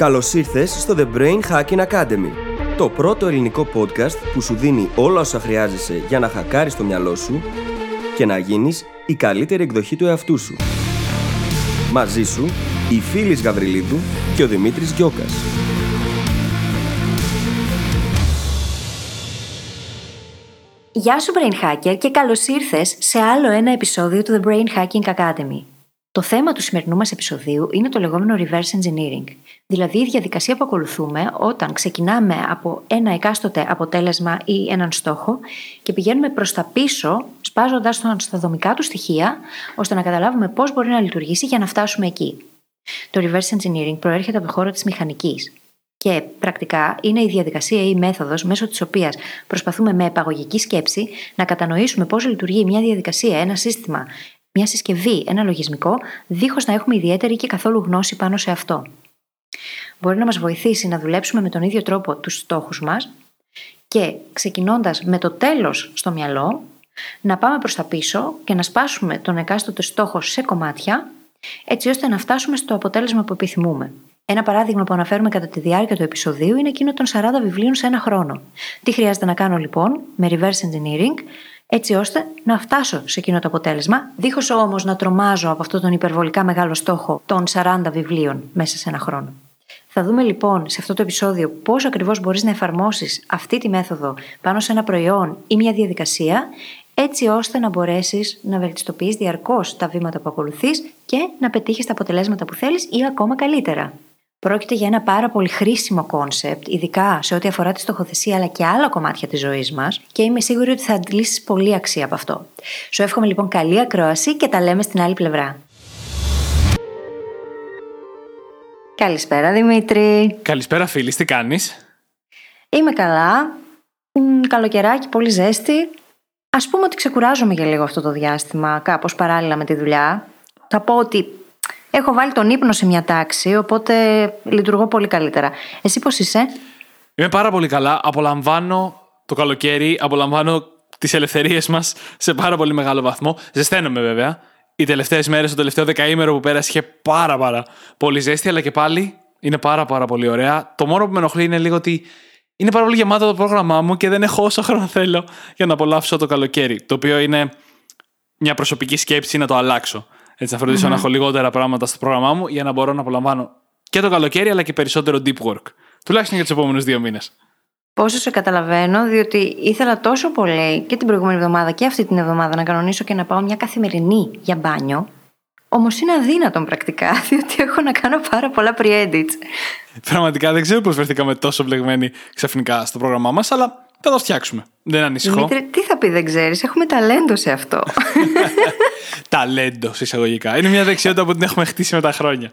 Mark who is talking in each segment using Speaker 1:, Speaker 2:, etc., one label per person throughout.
Speaker 1: Καλώς ήρθες στο The Brain Hacking Academy, το πρώτο ελληνικό podcast που σου δίνει όλα όσα χρειάζεσαι για να χακάρεις το μυαλό σου και να γίνεις η καλύτερη εκδοχή του εαυτού σου. Μαζί σου, η Φίλης Γαβριλίδου και ο Δημήτρης Γιώκας.
Speaker 2: Γεια σου Brain Hacker και καλώς ήρθες σε άλλο ένα επεισόδιο του The Brain Hacking Academy. Το θέμα του σημερινού μας επεισοδίου είναι το λεγόμενο reverse engineering, δηλαδή η διαδικασία που ακολουθούμε όταν ξεκινάμε από ένα εκάστοτε αποτέλεσμα ή έναν στόχο και πηγαίνουμε προς τα πίσω σπάζοντας τον στα δομικά του στοιχεία ώστε να καταλάβουμε πώς μπορεί να λειτουργήσει για να φτάσουμε εκεί. Το reverse engineering προέρχεται από το χώρο της μηχανικής και πρακτικά είναι η διαδικασία ή η μέθοδος μέσω της οποίας προσπαθούμε με επαγωγική σκέψη να κατανοήσουμε πώς λειτουργεί μια διαδικασία, ένα σύστημα, μια συσκευή, ένα λογισμικό, δίχως να έχουμε ιδιαίτερη και καθόλου γνώση πάνω σε αυτό. Μπορεί να μας βοηθήσει να δουλέψουμε με τον ίδιο τρόπο τους στόχους μας και ξεκινώντας με το τέλος στο μυαλό, να πάμε προς τα πίσω και να σπάσουμε τον εκάστοτε στόχο σε κομμάτια, έτσι ώστε να φτάσουμε στο αποτέλεσμα που επιθυμούμε. Ένα παράδειγμα που αναφέρουμε κατά τη διάρκεια του επεισοδίου είναι εκείνο των 40 βιβλίων σε ένα χρόνο. Τι χρειάζεται να κάνω λοιπόν με reverse engineering, έτσι ώστε να φτάσω σε εκείνο το αποτέλεσμα, δίχως όμως να τρομάζω από αυτόν τον υπερβολικά μεγάλο στόχο των 40 βιβλίων μέσα σε ένα χρόνο. Θα δούμε λοιπόν σε αυτό το επεισόδιο πώς ακριβώς μπορείς να εφαρμόσεις αυτή τη μέθοδο πάνω σε ένα προϊόν ή μια διαδικασία, έτσι ώστε να μπορέσεις να βελτιστοποιείς διαρκώς τα βήματα που ακολουθείς και να πετύχεις τα αποτελέσματα που θέλεις ή ακόμα καλύτερα. Πρόκειται για ένα πάρα πολύ χρήσιμο concept, ειδικά σε ό,τι αφορά τη στοχοθεσία αλλά και άλλα κομμάτια της ζωής μας, και είμαι σίγουρη ότι θα αντλήσεις πολύ αξία από αυτό. Σου εύχομαι λοιπόν καλή ακρόαση και τα λέμε στην άλλη πλευρά. Καλησπέρα Δημήτρη.
Speaker 3: Καλησπέρα φίλης, τι κάνεις;
Speaker 2: Είμαι καλά. Καλοκαιράκι, πολύ ζέστη. Ας πούμε ότι ξεκουράζομαι για λίγο αυτό το διάστημα, κάπως παράλληλα με τη δουλειά. Θα πω ότι Έχω βάλει τον ύπνο σε μια τάξη, οπότε λειτουργώ πολύ καλύτερα. Εσύ πώς είσαι,
Speaker 3: Είμαι πάρα πολύ καλά. Απολαμβάνω το καλοκαίρι, απολαμβάνω τις ελευθερίες μας σε πάρα πολύ μεγάλο βαθμό. Ζεσταίνομαι βέβαια. Οι τελευταίες μέρες, το τελευταίο δεκαήμερο που πέρασε, είχε πάρα, πάρα πολύ ζέστη, αλλά και πάλι είναι πάρα, πάρα πολύ ωραία. Το μόνο που με ενοχλεί είναι λίγο ότι είναι πάρα πολύ γεμάτο το πρόγραμμά μου και δεν έχω όσο χρόνο θέλω για να απολαύσω το καλοκαίρι. Το οποίο είναι μια προσωπική σκέψη να το αλλάξω. Έτσι, να φροντισω να έχω λιγότερα πράγματα στο πρόγραμμά μου για να μπορώ να απολαμβάνω και το καλοκαίρι αλλά και περισσότερο deep work. Τουλάχιστον για τους επόμενους δύο μήνες.
Speaker 2: Πόσο σε καταλαβαίνω, διότι ήθελα τόσο πολύ και την προηγούμενη εβδομάδα και αυτή την εβδομάδα να κανονίσω και να πάω μια καθημερινή για μπάνιο. Όμως είναι αδύνατον πρακτικά, διότι έχω να κάνω πάρα πολλά pre-edits.
Speaker 3: Πραγματικά δεν ξέρω πώς βρεθήκαμε τόσο μπλεγμένοι ξαφνικά στο πρόγραμμά μας, αλλά θα το φτιάξουμε. Δεν ανησυχώ.
Speaker 2: Δημήτρη, τι θα πει, δεν ξέρεις. Έχουμε ταλέντο σε αυτό.
Speaker 3: ταλέντος, εισαγωγικά. Είναι μια δεξιότητα που την έχουμε χτίσει με τα χρόνια.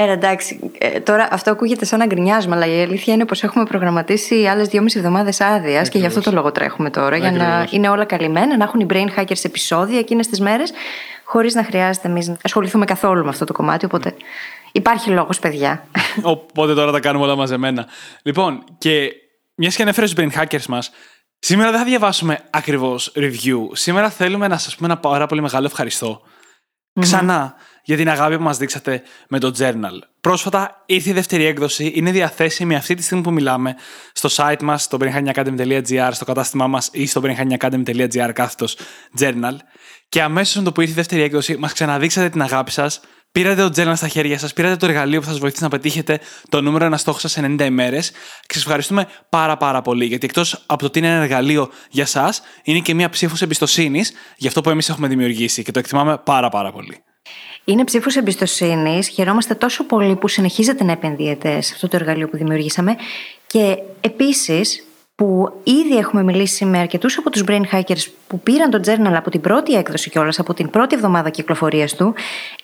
Speaker 2: Ε, εντάξει, ε, τώρα αυτό ακούγεται σαν να γκρινιάζουμε, αλλά η αλήθεια είναι πως έχουμε προγραμματίσει άλλες δυόμιση εβδομάδες άδειας και γι' αυτό το λόγο τρέχουμε τώρα. Για να είναι όλα καλυμμένα, να έχουν οι brain hackers επεισόδια εκείνες τις μέρες, χωρίς να χρειάζεται εμείς να ασχοληθούμε καθόλου με αυτό το κομμάτι. Οπότε υπάρχει λόγος, παιδιά.
Speaker 3: Οπότε τώρα τα κάνουμε όλα μαζεμένα. Λοιπόν, και μιας και ανέφερες στου brain hackers μας, σήμερα δεν θα διαβάσουμε ακριβώς review. Σήμερα θέλουμε να σας πούμε ένα πάρα πολύ μεγάλο Ξανά για την αγάπη που μας δείξατε με το journal. Πρόσφατα ήρθε η δεύτερη έκδοση, είναι διαθέσιμη αυτή τη στιγμή που μιλάμε στο site μας, στο brainhackingacademy.gr, στο κατάστημά μας ή στο brainhackingacademy.gr κάθετος journal. Και αμέσως με το που ήρθε η δεύτερη έκδοση, μας ξαναδείξατε την αγάπη σας Πήρατε το journal στα χέρια σας, πήρατε το εργαλείο που θα σας βοηθήσει να πετύχετε το νούμερο ένα στόχο σας σε 90 ημέρες και σας ευχαριστούμε πάρα πάρα πολύ. Γιατί εκτός από το ότι είναι ένα εργαλείο για εσά, είναι και μια ψήφος εμπιστοσύνης για αυτό που εμείς έχουμε δημιουργήσει και το εκτιμάμε πάρα πάρα πολύ.
Speaker 2: Είναι ψήφος εμπιστοσύνης. Χαιρόμαστε τόσο πολύ που συνεχίζετε να επενδύετε σε αυτό το εργαλείο που δημιουργήσαμε. Και επίσης που ήδη έχουμε μιλήσει με αρκετούς από τους brain hackers που πήραν το journal από την πρώτη έκδοση κιόλας, από την πρώτη εβδομάδα κυκλοφορίας του,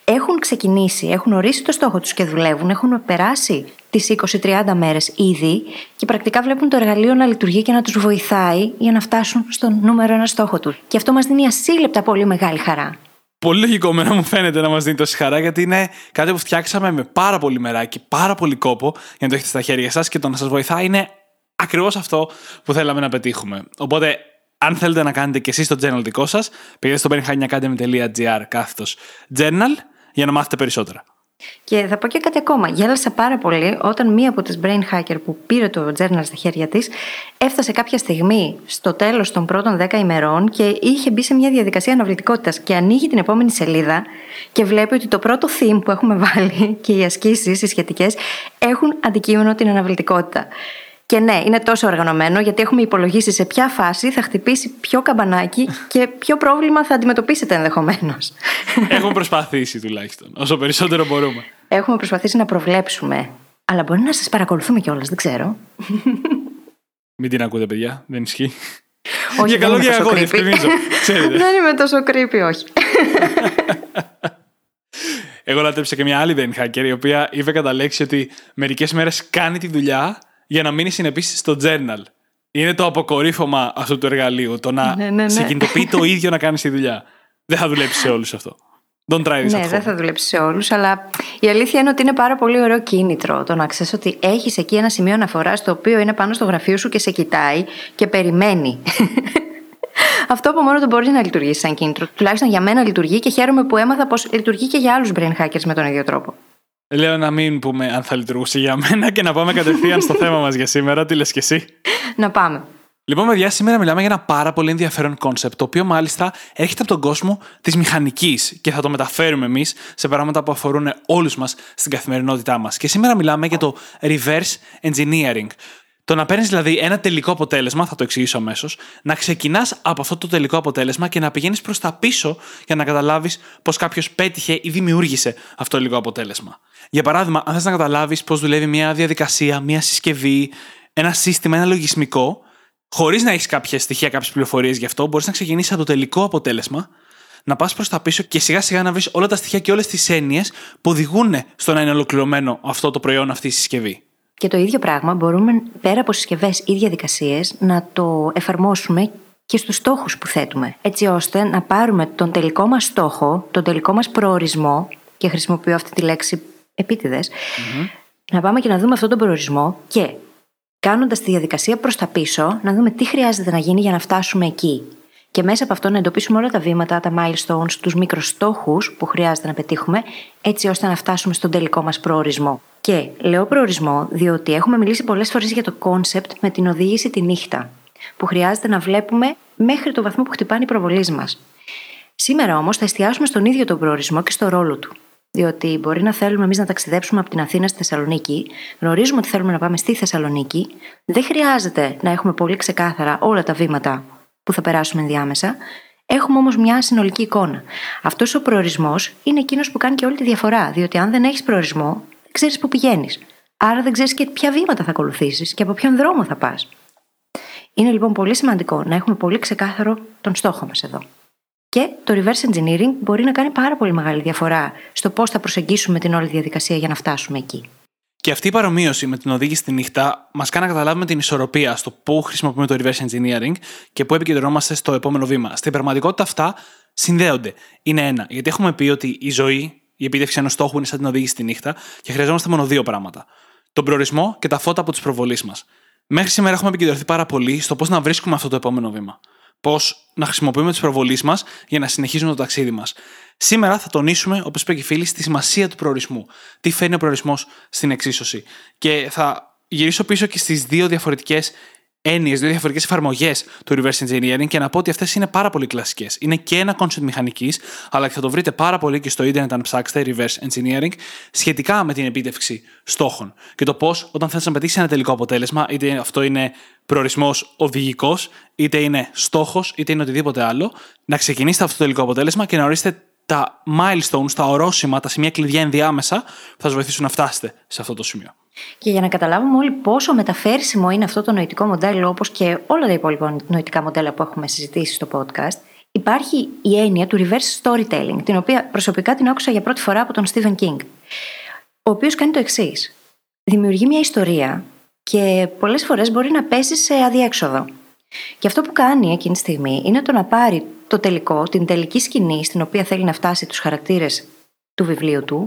Speaker 2: έχουν ξεκινήσει, έχουν ορίσει το στόχο τους και δουλεύουν, έχουν περάσει τις 20-30 μέρες ήδη και πρακτικά βλέπουν το εργαλείο να λειτουργεί και να τους βοηθάει για να φτάσουν στον νούμερο ένα στόχο τους. Και αυτό μας δίνει ασύλληπτα πολύ μεγάλη χαρά.
Speaker 3: Πολύ λογικό να μου φαίνεται να μας δίνει τόση χαρά, γιατί είναι κάτι που φτιάξαμε με πάρα πολύ μεράκι, πάρα πολύ κόπο για να το έχετε στα χέρια σας και το να σας βοηθάει είναι ακριβώς αυτό που θέλαμε να πετύχουμε. Οπότε, αν θέλετε να κάνετε και εσείς το journal δικό σας, πήγαινε στο benhagnacademy.gr κάθετος journal για να μάθετε περισσότερα.
Speaker 2: Και θα πω και κάτι ακόμα. Γέλασα πάρα πολύ όταν μία από τις brain hacker που πήρε το journal στα χέρια της έφτασε κάποια στιγμή στο τέλος των πρώτων 10 ημερών και είχε μπει σε μια διαδικασία αναβλητικότητας. Και ανοίγει την επόμενη σελίδα και βλέπει ότι το πρώτο theme που έχουμε βάλει και οι ασκήσεις, οι σχετικές, έχουν αντικείμενο την αναβλητικότητα. Και ναι, είναι τόσο οργανωμένο γιατί έχουμε υπολογίσει σε ποια φάση θα χτυπήσει ποιο καμπανάκι και ποιο πρόβλημα θα αντιμετωπίσετε ενδεχομένως.
Speaker 3: Έχουμε προσπαθήσει τουλάχιστον, όσο περισσότερο μπορούμε.
Speaker 2: Έχουμε προσπαθήσει να προβλέψουμε. Αλλά μπορεί να σας παρακολουθούμε κιόλας, δεν ξέρω.
Speaker 3: Μην την ακούτε, παιδιά, δεν ισχύει.
Speaker 2: Όχι,
Speaker 3: Για
Speaker 2: δεν
Speaker 3: καλό
Speaker 2: είμαι
Speaker 3: και
Speaker 2: τόσο
Speaker 3: εγώ,
Speaker 2: creepy.
Speaker 3: διευκρινίζω. Ξέρετε.
Speaker 2: δεν είμαι τόσο creepy, όχι.
Speaker 3: Εγώ λάτρεψα και μια άλλη brain hacker η οποία είπε κατά λέξη ότι μερικές μέρες κάνει τη δουλειά για να μείνει συνεπής στο journal. Είναι το αποκορύφωμα αυτού του εργαλείου. Το να
Speaker 2: Ναι, ναι, ναι.
Speaker 3: σε κινητοποιεί το ίδιο να κάνει τη δουλειά. Δεν θα δουλέψει σε όλους αυτό. Don't try this
Speaker 2: ναι,
Speaker 3: at
Speaker 2: δεν
Speaker 3: home.
Speaker 2: θα δουλέψει σε όλους, αλλά η αλήθεια είναι ότι είναι πάρα πολύ ωραίο κίνητρο το να ξέρεις ότι έχεις εκεί ένα σημείο αναφοράς το οποίο είναι πάνω στο γραφείο σου και σε κοιτάει και περιμένει. Αυτό από μόνο του μπορεί να λειτουργήσει σαν κίνητρο. Τουλάχιστον για μένα λειτουργεί και χαίρομαι που έμαθα πως λειτουργεί και για άλλους brain hackers με τον ίδιο τρόπο.
Speaker 3: Λέω να μην πούμε αν θα λειτουργούσε για μένα και να πάμε κατευθείαν στο θέμα μας για σήμερα. Τι λες και εσύ;
Speaker 2: Να πάμε.
Speaker 3: Λοιπόν, παιδιά, σήμερα μιλάμε για ένα πάρα πολύ ενδιαφέρον concept, το οποίο μάλιστα έρχεται από τον κόσμο της μηχανικής και θα το μεταφέρουμε εμείς σε πράγματα που αφορούν όλους μας στην καθημερινότητά μας. Και σήμερα μιλάμε για το reverse engineering. Το να παίρνεις δηλαδή ένα τελικό αποτέλεσμα, θα το εξηγήσω αμέσως, να ξεκινάς από αυτό το τελικό αποτέλεσμα και να πηγαίνεις προς τα πίσω για να καταλάβεις πώς κάποιος πέτυχε ή δημιούργησε αυτό το τελικό αποτέλεσμα. Για παράδειγμα, αν θες να καταλάβεις πώς δουλεύει μια διαδικασία, μια συσκευή, ένα σύστημα, ένα λογισμικό, χωρίς να έχεις κάποια στοιχεία, κάποιες πληροφορίες γι' αυτό, μπορείς να ξεκινήσεις από το τελικό αποτέλεσμα, να πας προς τα πίσω και σιγά σιγά να βρεις όλα τα στοιχεία και όλες τις έννοιες που οδηγούν στο να είναι ολοκληρωμένο αυτό το προϊόν, αυτή η συσκευή.
Speaker 2: Και το ίδιο πράγμα μπορούμε πέρα από συσκευές ή διαδικασίες να το εφαρμόσουμε και στους στόχους που θέτουμε. Έτσι ώστε να πάρουμε τον τελικό μας στόχο, τον τελικό μας προορισμό, και χρησιμοποιώ αυτή τη λέξη επίτηδες, να πάμε και να δούμε αυτόν τον προορισμό και κάνοντας τη διαδικασία προς τα πίσω, να δούμε τι χρειάζεται να γίνει για να φτάσουμε εκεί. Και μέσα από αυτό να εντοπίσουμε όλα τα βήματα, τα milestones, τους μικροστόχους που χρειάζεται να πετύχουμε, έτσι ώστε να φτάσουμε στον τελικό μας προορισμό. Και λέω προορισμό, διότι έχουμε μιλήσει πολλές φορές για το concept με την οδήγηση τη νύχτα, που χρειάζεται να βλέπουμε μέχρι το βαθμό που χτυπάνε οι προβολείς μας. Σήμερα όμως θα εστιάσουμε στον ίδιο τον προορισμό και στο ρόλο του. Διότι μπορεί να θέλουμε εμείς να ταξιδέψουμε από την Αθήνα στη Θεσσαλονίκη, γνωρίζουμε ότι θέλουμε να πάμε στη Θεσσαλονίκη, δεν χρειάζεται να έχουμε πολύ ξεκάθαρα όλα τα βήματα που θα περάσουμε ενδιάμεσα. Έχουμε όμως μια συνολική εικόνα. Αυτός ο προορισμός είναι εκείνος που κάνει και όλη τη διαφορά, διότι αν δεν έχεις προορισμό, δεν ξέρεις πού πηγαίνεις. Άρα δεν ξέρεις και ποια βήματα θα ακολουθήσεις και από ποιον δρόμο θα πας. Είναι λοιπόν πολύ σημαντικό να έχουμε πολύ ξεκάθαρο τον στόχο μας εδώ. Και το reverse engineering μπορεί να κάνει πάρα πολύ μεγάλη διαφορά στο πώς θα προσεγγίσουμε την όλη διαδικασία για να φτάσουμε εκεί.
Speaker 3: Και αυτή η παρομοίωση με την οδήγηση στη νύχτα μας κάνει να καταλάβουμε την ισορροπία στο πού χρησιμοποιούμε το reverse engineering και πού επικεντρωνόμαστε στο επόμενο βήμα. Στην πραγματικότητα αυτά συνδέονται. Είναι ένα. Γιατί έχουμε πει ότι η ζωή, η επίτευξη ενός στόχου είναι σαν την οδήγηση στη νύχτα και χρειαζόμαστε μόνο δύο πράγματα. Τον προορισμό και τα φώτα από τι προβολή μας. Μέχρι σήμερα έχουμε επικεντρωθεί πάρα πολύ στο πώς να βρίσκουμε αυτό το επόμενο βήμα. Πώς να χρησιμοποιούμε τις προβολή μας για να συνεχίζουμε το ταξίδι μας. Σήμερα θα τονίσουμε, όπως είπε και η φίλη, τη σημασία του προορισμού. Τι φέρνει ο προορισμός στην εξίσωση. Και θα γυρίσω πίσω και στις δύο διαφορετικές έννοιες, δύο διαφορετικές εφαρμογές του reverse engineering και να πω ότι αυτές είναι πάρα πολύ κλασικές. Είναι και ένα concept μηχανικής, αλλά και θα το βρείτε πάρα πολύ και στο Ιντερνετ αν ψάξετε reverse engineering, σχετικά με την επίτευξη στόχων. Και το πώς, όταν θέλει να πετύχεις ένα τελικό αποτέλεσμα, είτε αυτό είναι προορισμός οδηγικός, είτε είναι στόχος, είτε είναι οτιδήποτε άλλο, να ξεκινήσετε αυτό το τελικό αποτέλεσμα και να ορίσετε τα milestones, τα ορόσημα, τα σημεία κλειδιά ενδιάμεσα που θα σας βοηθήσουν να φτάσετε σε αυτό το σημείο.
Speaker 2: Και για να καταλάβουμε όλοι πόσο μεταφέρσιμο είναι αυτό το νοητικό μοντέλο, όπως και όλα τα υπόλοιπα νοητικά μοντέλα που έχουμε συζητήσει στο podcast, υπάρχει η έννοια του reverse storytelling, την οποία προσωπικά την άκουσα για πρώτη φορά από τον Stephen King. Ο οποίος κάνει το εξής. Δημιουργεί μια ιστορία και πολλές φορές μπορεί να πέσει σε αδιέξοδο. Και αυτό που κάνει εκείνη τη στιγμή είναι το να πάρει το τελικό, την τελική σκηνή στην οποία θέλει να φτάσει τους χαρακτήρες του βιβλίου του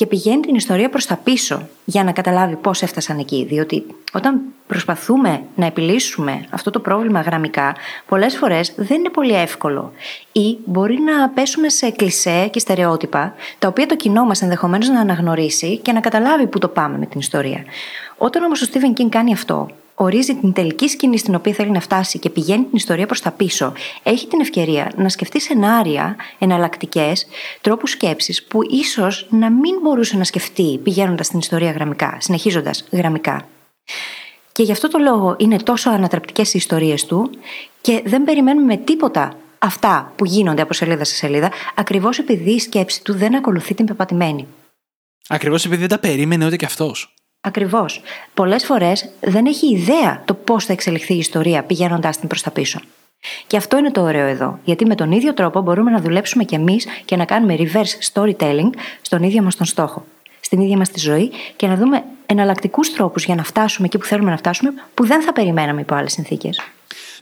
Speaker 2: και πηγαίνει την ιστορία προς τα πίσω για να καταλάβει πώς έφτασαν εκεί. Διότι όταν προσπαθούμε να επιλύσουμε αυτό το πρόβλημα γραμμικά, πολλές φορές δεν είναι πολύ εύκολο. Ή μπορεί να πέσουμε σε κλισέ και στερεότυπα, τα οποία το κοινό μας ενδεχομένως να αναγνωρίσει και να καταλάβει πού το πάμε με την ιστορία. Όταν όμως ο Στίβεν Κίνγκ κάνει αυτό, ορίζει την τελική σκηνή στην οποία θέλει να φτάσει και πηγαίνει την ιστορία προς τα πίσω, έχει την ευκαιρία να σκεφτεί σενάρια, εναλλακτικές, τρόπους σκέψης που ίσως να μην μπορούσε να σκεφτεί πηγαίνοντας την ιστορία γραμμικά, συνεχίζοντας γραμμικά. Και γι' αυτό το λόγο είναι τόσο ανατρεπτικές οι ιστορίες του και δεν περιμένουμε με τίποτα αυτά που γίνονται από σελίδα σε σελίδα, ακριβώς επειδή η σκέψη του δεν ακολουθεί την πεπατημένη.
Speaker 3: Ακριβώς επειδή δεν τα περίμενε ούτε κι αυτός.
Speaker 2: Ακριβώς. Πολλές φορές δεν έχει ιδέα το πώς θα εξελιχθεί η ιστορία πηγαίνοντά την προς τα πίσω. Και αυτό είναι το ωραίο εδώ. Γιατί με τον ίδιο τρόπο μπορούμε να δουλέψουμε κι εμείς και να κάνουμε reverse storytelling στον ίδιο μας τον στόχο. Στην ίδια μας τη ζωή και να δούμε εναλλακτικούς τρόπους για να φτάσουμε εκεί που θέλουμε να φτάσουμε που δεν θα περιμέναμε υπό άλλες συνθήκες.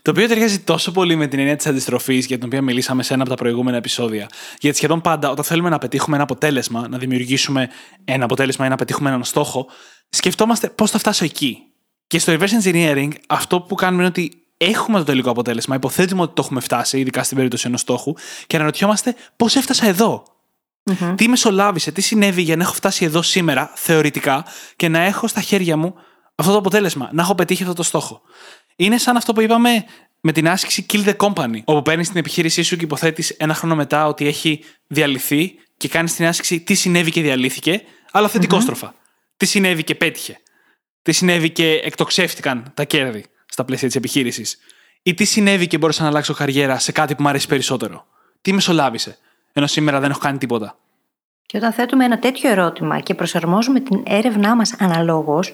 Speaker 3: Το οποίο ταιριάζει τόσο πολύ με την έννοια της αντιστροφής για την οποία μιλήσαμε σε ένα από τα προηγούμενα επεισόδια. Γιατί σχεδόν πάντα, όταν θέλουμε να πετύχουμε ένα αποτέλεσμα, να δημιουργήσουμε ένα αποτέλεσμα ή να πετύχουμε έναν στόχο, σκεφτόμαστε πώς θα φτάσω εκεί. Και στο reverse engineering, αυτό που κάνουμε είναι ότι έχουμε το τελικό αποτέλεσμα, υποθέτουμε ότι το έχουμε φτάσει, ειδικά στην περίπτωση ενός στόχου, και αναρωτιόμαστε πώς έφτασα εδώ. Mm-hmm. Τι μεσολάβησε, τι συνέβη για να έχω φτάσει εδώ σήμερα, θεωρητικά, και να έχω στα χέρια μου αυτό το αποτέλεσμα, να έχω πετύχει αυτό το στόχο. Είναι σαν αυτό που είπαμε με την άσκηση Kill the Company, όπου παίρνεις την επιχείρησή σου και υποθέτεις ένα χρόνο μετά ότι έχει διαλυθεί και κάνεις την άσκηση τι συνέβη και διαλύθηκε, αλλά θετικόστροφα. Mm-hmm. Τι συνέβη και πέτυχε. Τι συνέβη και εκτοξεύτηκαν τα κέρδη στα πλαίσια της επιχείρησης. Ή τι συνέβη και μπόρεσα να αλλάξω καριέρα σε κάτι που μου αρέσει περισσότερο. Τι μεσολάβησε, ενώ σήμερα δεν έχω κάνει τίποτα.
Speaker 2: Και όταν θέτουμε ένα τέτοιο ερώτημα και προσαρμόζουμε την έρευνά μας αναλόγως,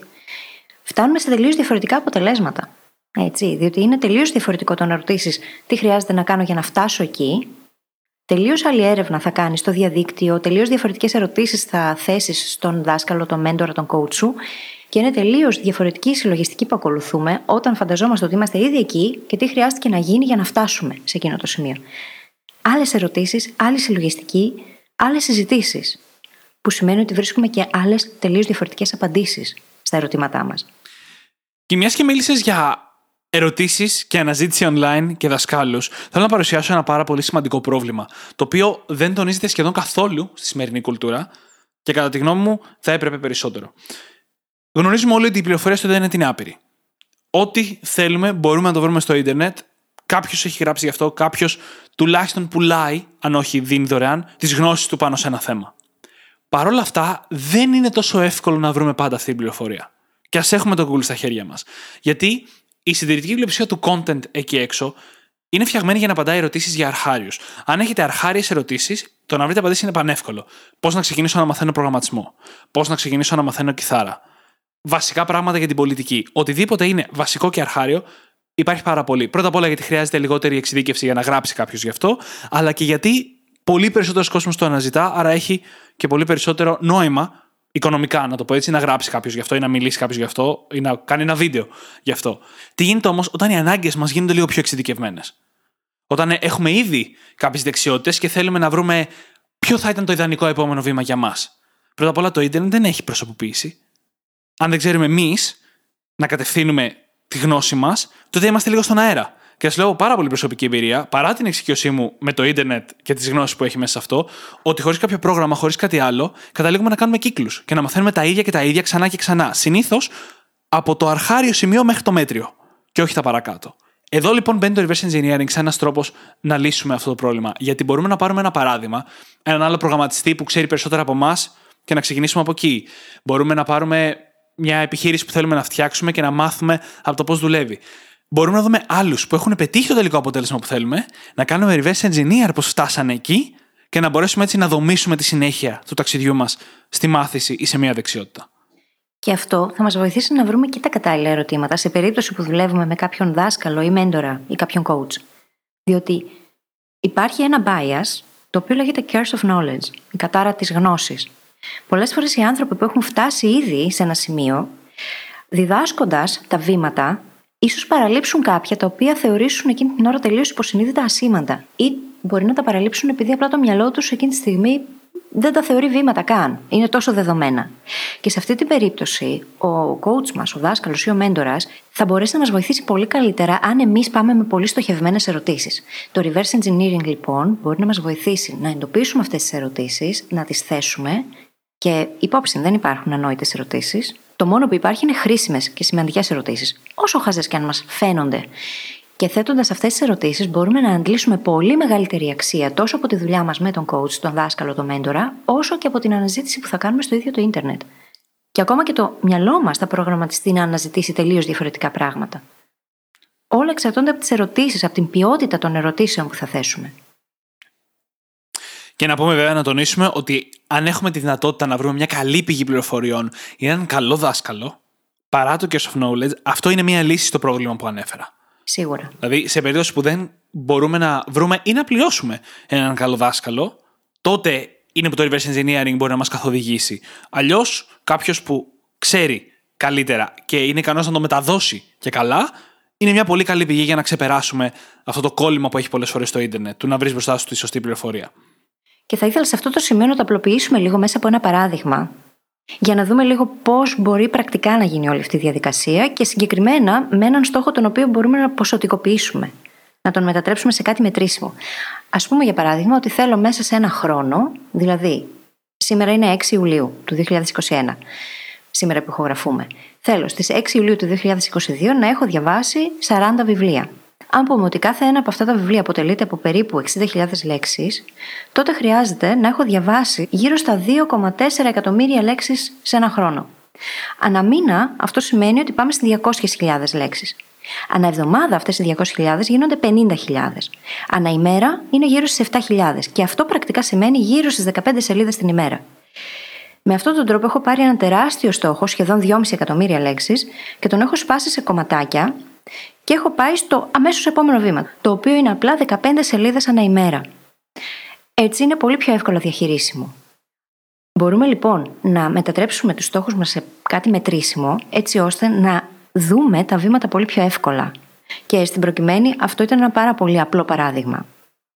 Speaker 2: φτάνουμε σε τελείως διαφορετικά αποτελέσματα. Έτσι, διότι είναι τελείως διαφορετικό το να ρωτήσεις τι χρειάζεται να κάνω για να φτάσω εκεί. Τελείως άλλη έρευνα θα κάνεις στο διαδίκτυο, τελείως διαφορετικές ερωτήσεις θα θέσεις στον δάσκαλο, τον μέντορα, τον coach σου. Και είναι τελείως διαφορετική η συλλογιστική που ακολουθούμε όταν φανταζόμαστε ότι είμαστε ήδη εκεί και τι χρειάστηκε να γίνει για να φτάσουμε σε εκείνο το σημείο. Άλλες ερωτήσεις, άλλη συλλογιστική, άλλες συζητήσεις. Που σημαίνει ότι βρίσκουμε και άλλες τελείως διαφορετικές απαντήσεις στα ερωτήματά μας.
Speaker 3: Και μιας και μίλησες για ερωτήσεις και αναζήτηση online και δασκάλους, θέλω να παρουσιάσω ένα πάρα πολύ σημαντικό πρόβλημα, το οποίο δεν τονίζεται σχεδόν καθόλου στη σημερινή κουλτούρα και κατά τη γνώμη μου θα έπρεπε περισσότερο. Γνωρίζουμε όλοι ότι η πληροφορία στο Ιντερνετ είναι άπειρη. Ό,τι θέλουμε μπορούμε να το βρούμε στο Ιντερνετ. Κάποιος έχει γράψει γι' αυτό, κάποιος τουλάχιστον πουλάει, αν όχι δίνει δωρεάν, τις γνώσεις του πάνω σε ένα θέμα. Παρ' όλα αυτά, δεν είναι τόσο εύκολο να βρούμε πάντα αυτή την πληροφορία. Και ας έχουμε το Google στα χέρια μας. Γιατί η συντηρητική πλειοψηφία του content εκεί έξω είναι φτιαγμένη για να απαντάει ερωτήσεις για αρχάριους. Αν έχετε αρχάριες ερωτήσεις, το να βρείτε απαντήσεις είναι πανεύκολο. Πώς να ξεκινήσω να μαθαίνω προγραμματισμό; Πώς να ξεκινήσω να μαθαίνω κιθάρα; Βασικά πράγματα για την πολιτική. Οτιδήποτε είναι βασικό και αρχάριο, υπάρχει πάρα πολύ. Πρώτα απ' όλα γιατί χρειάζεται λιγότερη εξειδίκευση για να γράψει κάποιος γι' αυτό, αλλά και γιατί πολύ περισσότερος κόσμος το αναζητά, άρα έχει και πολύ περισσότερο νόημα οικονομικά, να το πω έτσι, να γράψει κάποιος γι' αυτό ή να μιλήσει κάποιος γι' αυτό ή να κάνει ένα βίντεο γι' αυτό. Τι γίνεται όμως όταν οι ανάγκες μας γίνονται λίγο πιο εξειδικευμένες; Όταν έχουμε ήδη κάποιες δεξιότητες και θέλουμε να βρούμε ποιο θα ήταν το ιδανικό επόμενο βήμα για μας. Πρώτα απ' όλα το Ιντερνετ δεν έχει προσωποποίηση. Αν δεν ξέρουμε εμείς να κατευθύνουμε τη γνώση μας, τότε είμαστε λίγο στον αέρα. Και σα λέω πάρα πολύ προσωπική εμπειρία, παρά την εξοικειωσή μου με το ίντερνετ και τις γνώσεις που έχει μέσα σε αυτό, ότι χωρίς κάποιο πρόγραμμα, χωρίς κάτι άλλο, καταλήγουμε να κάνουμε κύκλους και να μαθαίνουμε τα ίδια και τα ίδια ξανά και ξανά. Συνήθως από το αρχάριο σημείο μέχρι το μέτριο και όχι τα παρακάτω. Εδώ λοιπόν μπαίνει το reverse engineering σαν ένας τρόπος να λύσουμε αυτό το πρόβλημα. Γιατί μπορούμε να πάρουμε ένα παράδειγμα, έναν άλλο προγραμματιστή που ξέρει περισσότερα από εμάς και να ξεκινήσουμε από εκεί. Μπορούμε να πάρουμε μια επιχείρηση που θέλουμε να φτιάξουμε και να μάθουμε από το πώς δουλεύει μπορούμε να δούμε άλλους που έχουν πετύχει το τελικό αποτέλεσμα που θέλουμε, να κάνουμε reverse engineer πώ φτάσανε εκεί και να μπορέσουμε έτσι να δομήσουμε τη συνέχεια του ταξιδιού μας στη μάθηση ή σε μια δεξιότητα.
Speaker 2: Και αυτό θα μας βοηθήσει να βρούμε και τα κατάλληλα ερωτήματα σε περίπτωση που δουλεύουμε με κάποιον δάσκαλο ή μέντορα ή κάποιον coach. Διότι υπάρχει ένα bias το οποίο λέγεται curse of knowledge, η κατάρα της γνώσης. Πολλές φορές οι άνθρωποι που έχουν φτάσει ήδη σε ένα σημείο, διδάσκοντας τα βήματα, ίσως παραλείψουν κάποια τα οποία θεωρήσουν εκείνη την ώρα τελείως υποσυνείδητα ασήμαντα. Ή μπορεί να τα παραλείψουν επειδή απλά το μυαλό τους εκείνη τη στιγμή δεν τα θεωρεί βήματα καν. Είναι τόσο δεδομένα. Και σε αυτή την περίπτωση, ο coach μας, ο δάσκαλος ή ο μέντορας θα μπορέσει να μας βοηθήσει πολύ καλύτερα αν εμείς πάμε με πολύ στοχευμένες ερωτήσεις. Το reverse engineering, λοιπόν, μπορεί να μας βοηθήσει να εντοπίσουμε αυτές τις ερωτήσεις, να τις θέσουμε και υπόψη δεν υπάρχουν ανόητες ερωτήσεις. Το μόνο που υπάρχει είναι χρήσιμες και σημαντικές ερωτήσεις, όσο χαζές και αν μας φαίνονται. Και θέτοντας αυτές τις ερωτήσεις, μπορούμε να αντλήσουμε πολύ μεγαλύτερη αξία τόσο από τη δουλειά μας με τον coach, τον δάσκαλο, τον μέντορα, όσο και από την αναζήτηση που θα κάνουμε στο ίδιο το ίντερνετ. Και ακόμα και το μυαλό μας θα προγραμματιστεί να αναζητήσει τελείως διαφορετικά πράγματα. Όλα εξαρτώνται από τις ερωτήσεις, από την ποιότητα των ερωτήσεων που θα θέσουμε.
Speaker 3: Και να πούμε βέβαια να τονίσουμε ότι αν έχουμε τη δυνατότητα να βρούμε μια καλή πηγή πληροφοριών ή έναν καλό δάσκαλο, παρά το cache of knowledge, αυτό είναι μια λύση στο πρόβλημα που ανέφερα.
Speaker 2: Σίγουρα.
Speaker 3: Δηλαδή, σε περίπτωση που δεν μπορούμε να βρούμε ή να πληρώσουμε έναν καλό δάσκαλο, τότε είναι που το reverse engineering μπορεί να μας καθοδηγήσει. Αλλιώς, κάποιος που ξέρει καλύτερα και είναι ικανός να το μεταδώσει και καλά, είναι μια πολύ καλή πηγή για να ξεπεράσουμε αυτό το κόλλημα που έχει πολλές φορές στο Ιντερνετ, του να βρεις μπροστά σου τη σωστή πληροφορία.
Speaker 2: Και θα ήθελα σε αυτό το σημείο να το απλοποιήσουμε λίγο μέσα από ένα παράδειγμα, για να δούμε λίγο πώς μπορεί πρακτικά να γίνει όλη αυτή η διαδικασία και συγκεκριμένα με έναν στόχο τον οποίο μπορούμε να ποσοτικοποιήσουμε, να τον μετατρέψουμε σε κάτι μετρήσιμο. Α πούμε, για παράδειγμα, ότι θέλω μέσα σε ένα χρόνο, δηλαδή σήμερα είναι 6 Ιουλίου του 2021, σήμερα που ηχογραφούμε. Θέλω στις 6 Ιουλίου του 2022 να έχω διαβάσει 40 βιβλία. Αν πούμε ότι κάθε ένα από αυτά τα βιβλία αποτελείται από περίπου 60.000 λέξεις, τότε χρειάζεται να έχω διαβάσει γύρω στα 2,4 εκατομμύρια λέξεις σε ένα χρόνο. Ανά μήνα αυτό σημαίνει ότι πάμε στις 200.000 λέξεις. Ανά εβδομάδα αυτές οι 200.000 γίνονται 50.000. Ανά ημέρα είναι γύρω στις 7.000 και αυτό πρακτικά σημαίνει γύρω στις 15 σελίδες την ημέρα. Με αυτόν τον τρόπο έχω πάρει ένα τεράστιο στόχο, σχεδόν 2,5 εκατομμύρια λέξεις και τον έχω σπάσει σε κομματάκια και έχω πάει στο αμέσως επόμενο βήμα, το οποίο είναι απλά 15 σελίδες ανά ημέρα. Έτσι είναι πολύ πιο εύκολα διαχειρίσιμο. Μπορούμε λοιπόν να μετατρέψουμε τους στόχους μας σε κάτι μετρήσιμο, έτσι ώστε να δούμε τα βήματα πολύ πιο εύκολα. Και στην προκειμένη αυτό ήταν ένα πάρα πολύ απλό παράδειγμα.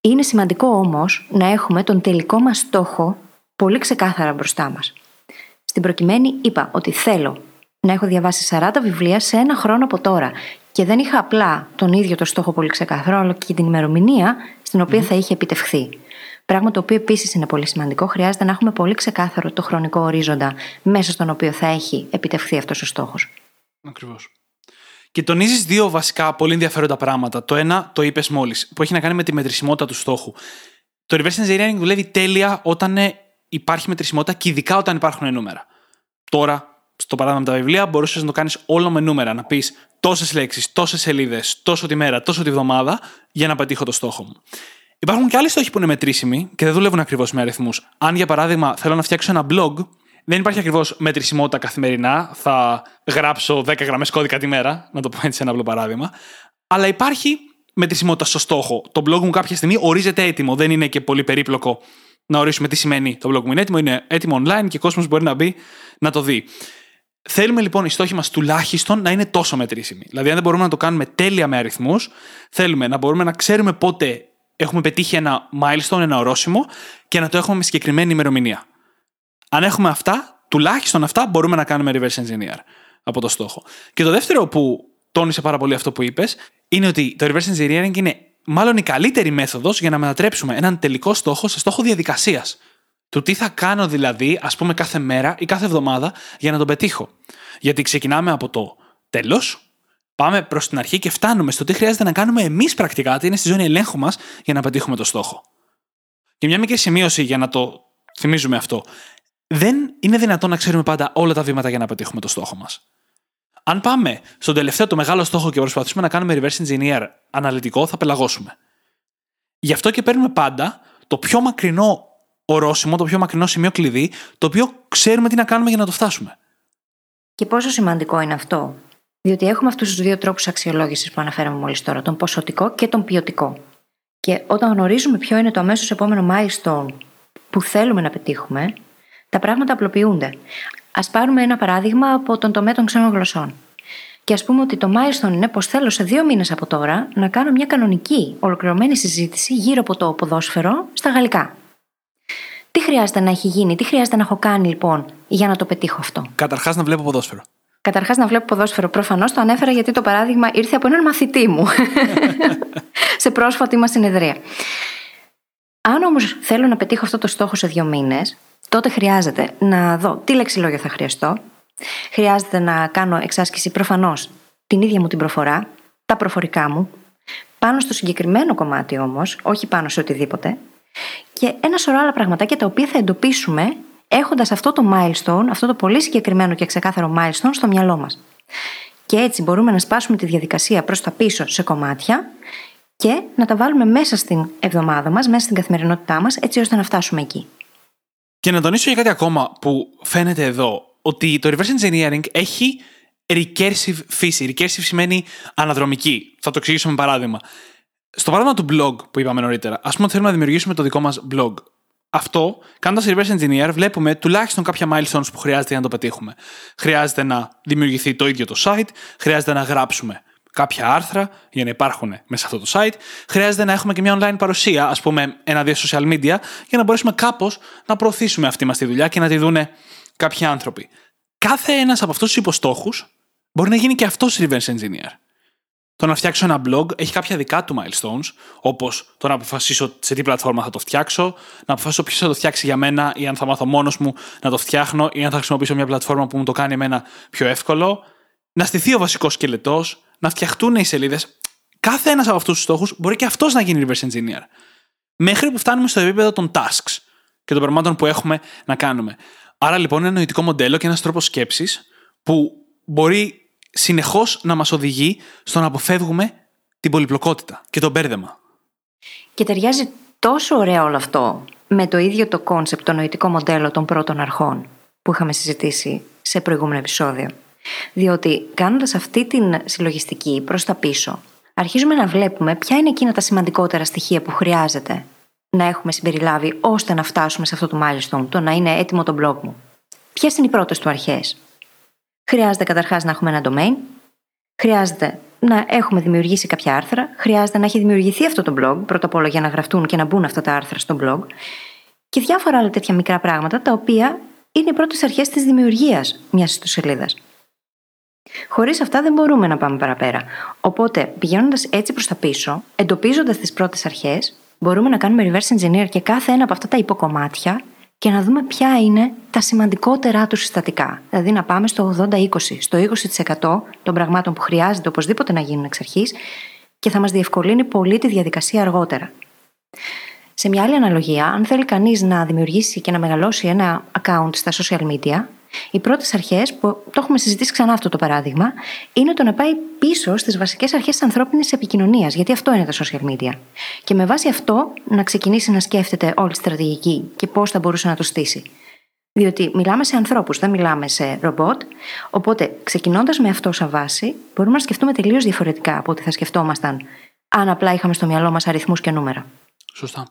Speaker 2: Είναι σημαντικό όμως να έχουμε τον τελικό μας στόχο πολύ ξεκάθαρα μπροστά μας. Στην προκειμένη είπα ότι θέλω να έχω διαβάσει 40 βιβλία σε ένα χρόνο από τώρα και δεν είχα απλά τον ίδιο το στόχο πολύ ξεκάθαρο, αλλά και την ημερομηνία στην οποία θα είχε επιτευχθεί. Πράγμα το οποίο επίσης είναι πολύ σημαντικό. Χρειάζεται να έχουμε πολύ ξεκάθαρο το χρονικό ορίζοντα μέσα στον οποίο θα έχει επιτευχθεί αυτός ο στόχος.
Speaker 3: Ακριβώς. Και τονίζεις δύο βασικά πολύ ενδιαφέροντα πράγματα. Το ένα το είπες μόλις, που έχει να κάνει με τη μετρησιμότητα του στόχου. Το reverse engineering δουλεύει τέλεια όταν υπάρχει μετρησιμότητα και ειδικά όταν υπάρχουν νούμερα. Τώρα, στο παράδειγμα με τα βιβλία, μπορούσες να το κάνεις όλο με νούμερα. Να πεις τόσες λέξεις, τόσες σελίδες, τόσο τη μέρα, τόσο τη βδομάδα για να πετύχω το στόχο μου. Υπάρχουν και άλλοι στόχοι που είναι μετρήσιμοι και δεν δουλεύουν ακριβώς με αριθμούς. Αν για παράδειγμα θέλω να φτιάξω ένα blog, δεν υπάρχει ακριβώς μετρησιμότητα καθημερινά. Θα γράψω 10 γραμμές κώδικα τη μέρα, να το πω έτσι σε ένα απλό παράδειγμα. Αλλά υπάρχει μετρησιμότητα στο στόχο. Το blog μου κάποια στιγμή ορίζεται έτοιμο. Δεν είναι και πολύ περίπλοκο να ορίσουμε τι σημαίνει το blog μου είναι έτοιμο. Είναι έτοιμο online και ο κόσμος μπορεί να μπει να το δει. Θέλουμε λοιπόν οι στόχοι μας τουλάχιστον να είναι τόσο μετρήσιμοι. Δηλαδή, αν δεν μπορούμε να το κάνουμε τέλεια με αριθμούς, θέλουμε να μπορούμε να ξέρουμε πότε έχουμε πετύχει ένα milestone, ένα ορόσημο και να το έχουμε με συγκεκριμένη ημερομηνία. Αν έχουμε αυτά, τουλάχιστον αυτά μπορούμε να κάνουμε reverse engineer από το στόχο. Και το δεύτερο που τόνισε πάρα πολύ αυτό που είπες, είναι ότι το reverse engineering είναι μάλλον η καλύτερη μέθοδος για να μετατρέψουμε έναν τελικό στόχο σε στόχο διαδικασίας. Του τι θα κάνω δηλαδή, ας πούμε, κάθε μέρα ή κάθε εβδομάδα για να τον πετύχω. Γιατί ξεκινάμε από το τέλος, πάμε προς την αρχή και φτάνουμε στο τι χρειάζεται να κάνουμε εμείς πρακτικά, τι είναι στη ζώνη ελέγχου μας για να πετύχουμε το στόχο. Και μια μικρή σημείωση για να το θυμίζουμε αυτό. Δεν είναι δυνατόν να ξέρουμε πάντα όλα τα βήματα για να πετύχουμε το στόχο μας. Αν πάμε στον τελευταίο το μεγάλο στόχο και προσπαθήσουμε να κάνουμε reverse engineer αναλυτικό, θα πελαγώσουμε. Γι' αυτό και παίρνουμε πάντα το πιο μακρινό ορόσημο, το πιο μακρινό σημείο κλειδί, το οποίο ξέρουμε τι να κάνουμε για να το φτάσουμε.
Speaker 2: Και πόσο σημαντικό είναι αυτό; Διότι έχουμε αυτούς τους δύο τρόπους αξιολόγησης που αναφέραμε μόλις τώρα, τον ποσοτικό και τον ποιοτικό. Και όταν γνωρίζουμε ποιο είναι το αμέσως επόμενο milestone που θέλουμε να πετύχουμε, τα πράγματα απλοποιούνται. Α πάρουμε ένα παράδειγμα από τον τομέα των ξένων γλωσσών. Και ας πούμε ότι το milestone είναι πως θέλω σε δύο μήνες από τώρα να κάνω μια κανονική, ολοκληρωμένη συζήτηση γύρω από το ποδόσφαιρο στα γαλλικά. Τι χρειάζεται να έχει γίνει, τι χρειάζεται να έχω κάνει λοιπόν για να το πετύχω αυτό;
Speaker 3: Καταρχάς να βλέπω ποδόσφαιρο.
Speaker 2: Καταρχάς να βλέπω ποδόσφαιρο. Προφανώς το ανέφερα γιατί το παράδειγμα ήρθε από έναν μαθητή μου σε πρόσφατη μας συνεδρία. Αν όμως θέλω να πετύχω αυτό το στόχο σε δύο μήνες, τότε χρειάζεται να δω τι λεξιλόγιο θα χρειαστώ. Χρειάζεται να κάνω εξάσκηση προφανώς την ίδια μου την προφορά, τα προφορικά μου, πάνω στο συγκεκριμένο κομμάτι όμως, όχι πάνω σε οτιδήποτε, και ένα σωρό άλλα πραγματάκια τα οποία θα εντοπίσουμε έχοντας αυτό το milestone, αυτό το πολύ συγκεκριμένο και ξεκάθαρο milestone στο μυαλό μας. Και έτσι μπορούμε να σπάσουμε τη διαδικασία προς τα πίσω σε κομμάτια και να τα βάλουμε μέσα στην εβδομάδα μας, μέσα στην καθημερινότητά μας, έτσι ώστε να φτάσουμε εκεί.
Speaker 3: Και να τονίσω για κάτι ακόμα που φαίνεται εδώ, ότι το reverse engineering έχει recursive φύση. Recursive σημαίνει αναδρομική. Θα το εξηγήσω με παράδειγμα. Στο παράδειγμα του blog που είπαμε νωρίτερα, ας πούμε ότι θέλουμε να δημιουργήσουμε το δικό μας blog. Αυτό, κάνοντας reverse engineer, βλέπουμε τουλάχιστον κάποια milestones που χρειάζεται για να το πετύχουμε. Χρειάζεται να δημιουργηθεί το ίδιο το site, χρειάζεται να γράψουμε κάποια άρθρα για να υπάρχουν μέσα σε αυτό το site. Χρειάζεται να έχουμε και μια online παρουσία, ας πούμε ένα-δύο social media, για να μπορέσουμε κάπως να προωθήσουμε αυτή μας τη δουλειά και να τη δούνε κάποιοι άνθρωποι. Κάθε ένας από αυτούς τους υποστόχους μπορεί να γίνει και αυτός reverse engineer. Το να φτιάξω ένα blog έχει κάποια δικά του milestones, όπως το να αποφασίσω σε τι πλατφόρμα θα το φτιάξω, να αποφασίσω ποιος θα το φτιάξει για μένα ή αν θα μάθω μόνος μου να το φτιάχνω ή αν θα χρησιμοποιήσω μια πλατφόρμα που μου το κάνει εμένα πιο εύκολο, να στηθεί ο βασικός σκελετός, να φτιαχτούν οι σελίδες. Κάθε ένας από αυτούς τους στόχους μπορεί και αυτός να γίνει reverse engineer. Μέχρι που φτάνουμε στο επίπεδο των tasks και των πραγμάτων που έχουμε να κάνουμε. Άρα λοιπόν είναι ένα νοητικό μοντέλο και ένας τρόπος σκέψης που μπορεί συνεχώς να μας οδηγεί στο να αποφεύγουμε την πολυπλοκότητα και το μπέρδεμα.
Speaker 2: Και ταιριάζει τόσο ωραίο όλο αυτό με το ίδιο το concept, το νοητικό μοντέλο των πρώτων αρχών που είχαμε συζητήσει σε προηγούμενο επεισόδιο. Διότι κάνοντας αυτή την συλλογιστική προς τα πίσω, αρχίζουμε να βλέπουμε ποια είναι εκείνα τα σημαντικότερα στοιχεία που χρειάζεται να έχουμε συμπεριλάβει ώστε να φτάσουμε σε αυτό το milestone, το να είναι έτοιμο το blog μου. Ποιες είναι οι πρώτες του αρχές, Χρειάζεται καταρχάς να έχουμε ένα domain. Χρειάζεται να έχουμε δημιουργήσει κάποια άρθρα. Χρειάζεται να έχει δημιουργηθεί αυτό το blog, πρώτα απ' όλα για να γραφτούν και να μπουν αυτά τα άρθρα στο blog. Και διάφορα άλλα τέτοια μικρά πράγματα, τα οποία είναι οι πρώτες αρχές της δημιουργίας μιας ιστοσελίδας. Χωρίς αυτά δεν μπορούμε να πάμε παραπέρα. Οπότε, πηγαίνοντας έτσι προς τα πίσω, εντοπίζοντας τις πρώτες αρχές, μπορούμε να κάνουμε reverse engineer και κάθε ένα από αυτά τα υποκομμάτια και να δούμε ποια είναι τα σημαντικότερά τους συστατικά. Δηλαδή να πάμε στο 80-20, στο 20% των πραγμάτων που χρειάζεται οπωσδήποτε να γίνουν εξ αρχής και θα μας διευκολύνει πολύ τη διαδικασία αργότερα. Σε μια άλλη αναλογία, αν θέλει κανείς να δημιουργήσει και να μεγαλώσει ένα account στα social media, οι πρώτες αρχές, που το έχουμε συζητήσει ξανά αυτό το παράδειγμα, είναι το να πάει πίσω στις βασικές αρχές της ανθρώπινης επικοινωνίας, γιατί αυτό είναι τα social media. Και με βάση αυτό να ξεκινήσει να σκέφτεται όλη τη στρατηγική και πώς θα μπορούσε να το στήσει. Διότι μιλάμε σε ανθρώπους, δεν μιλάμε σε ρομπότ. Οπότε, ξεκινώντας με αυτό σαν βάση, μπορούμε να σκεφτούμε τελείως διαφορετικά από ό,τι θα σκεφτόμασταν αν απλά είχαμε στο μυαλό μας αριθμούς και νούμερα.
Speaker 3: Σωστά.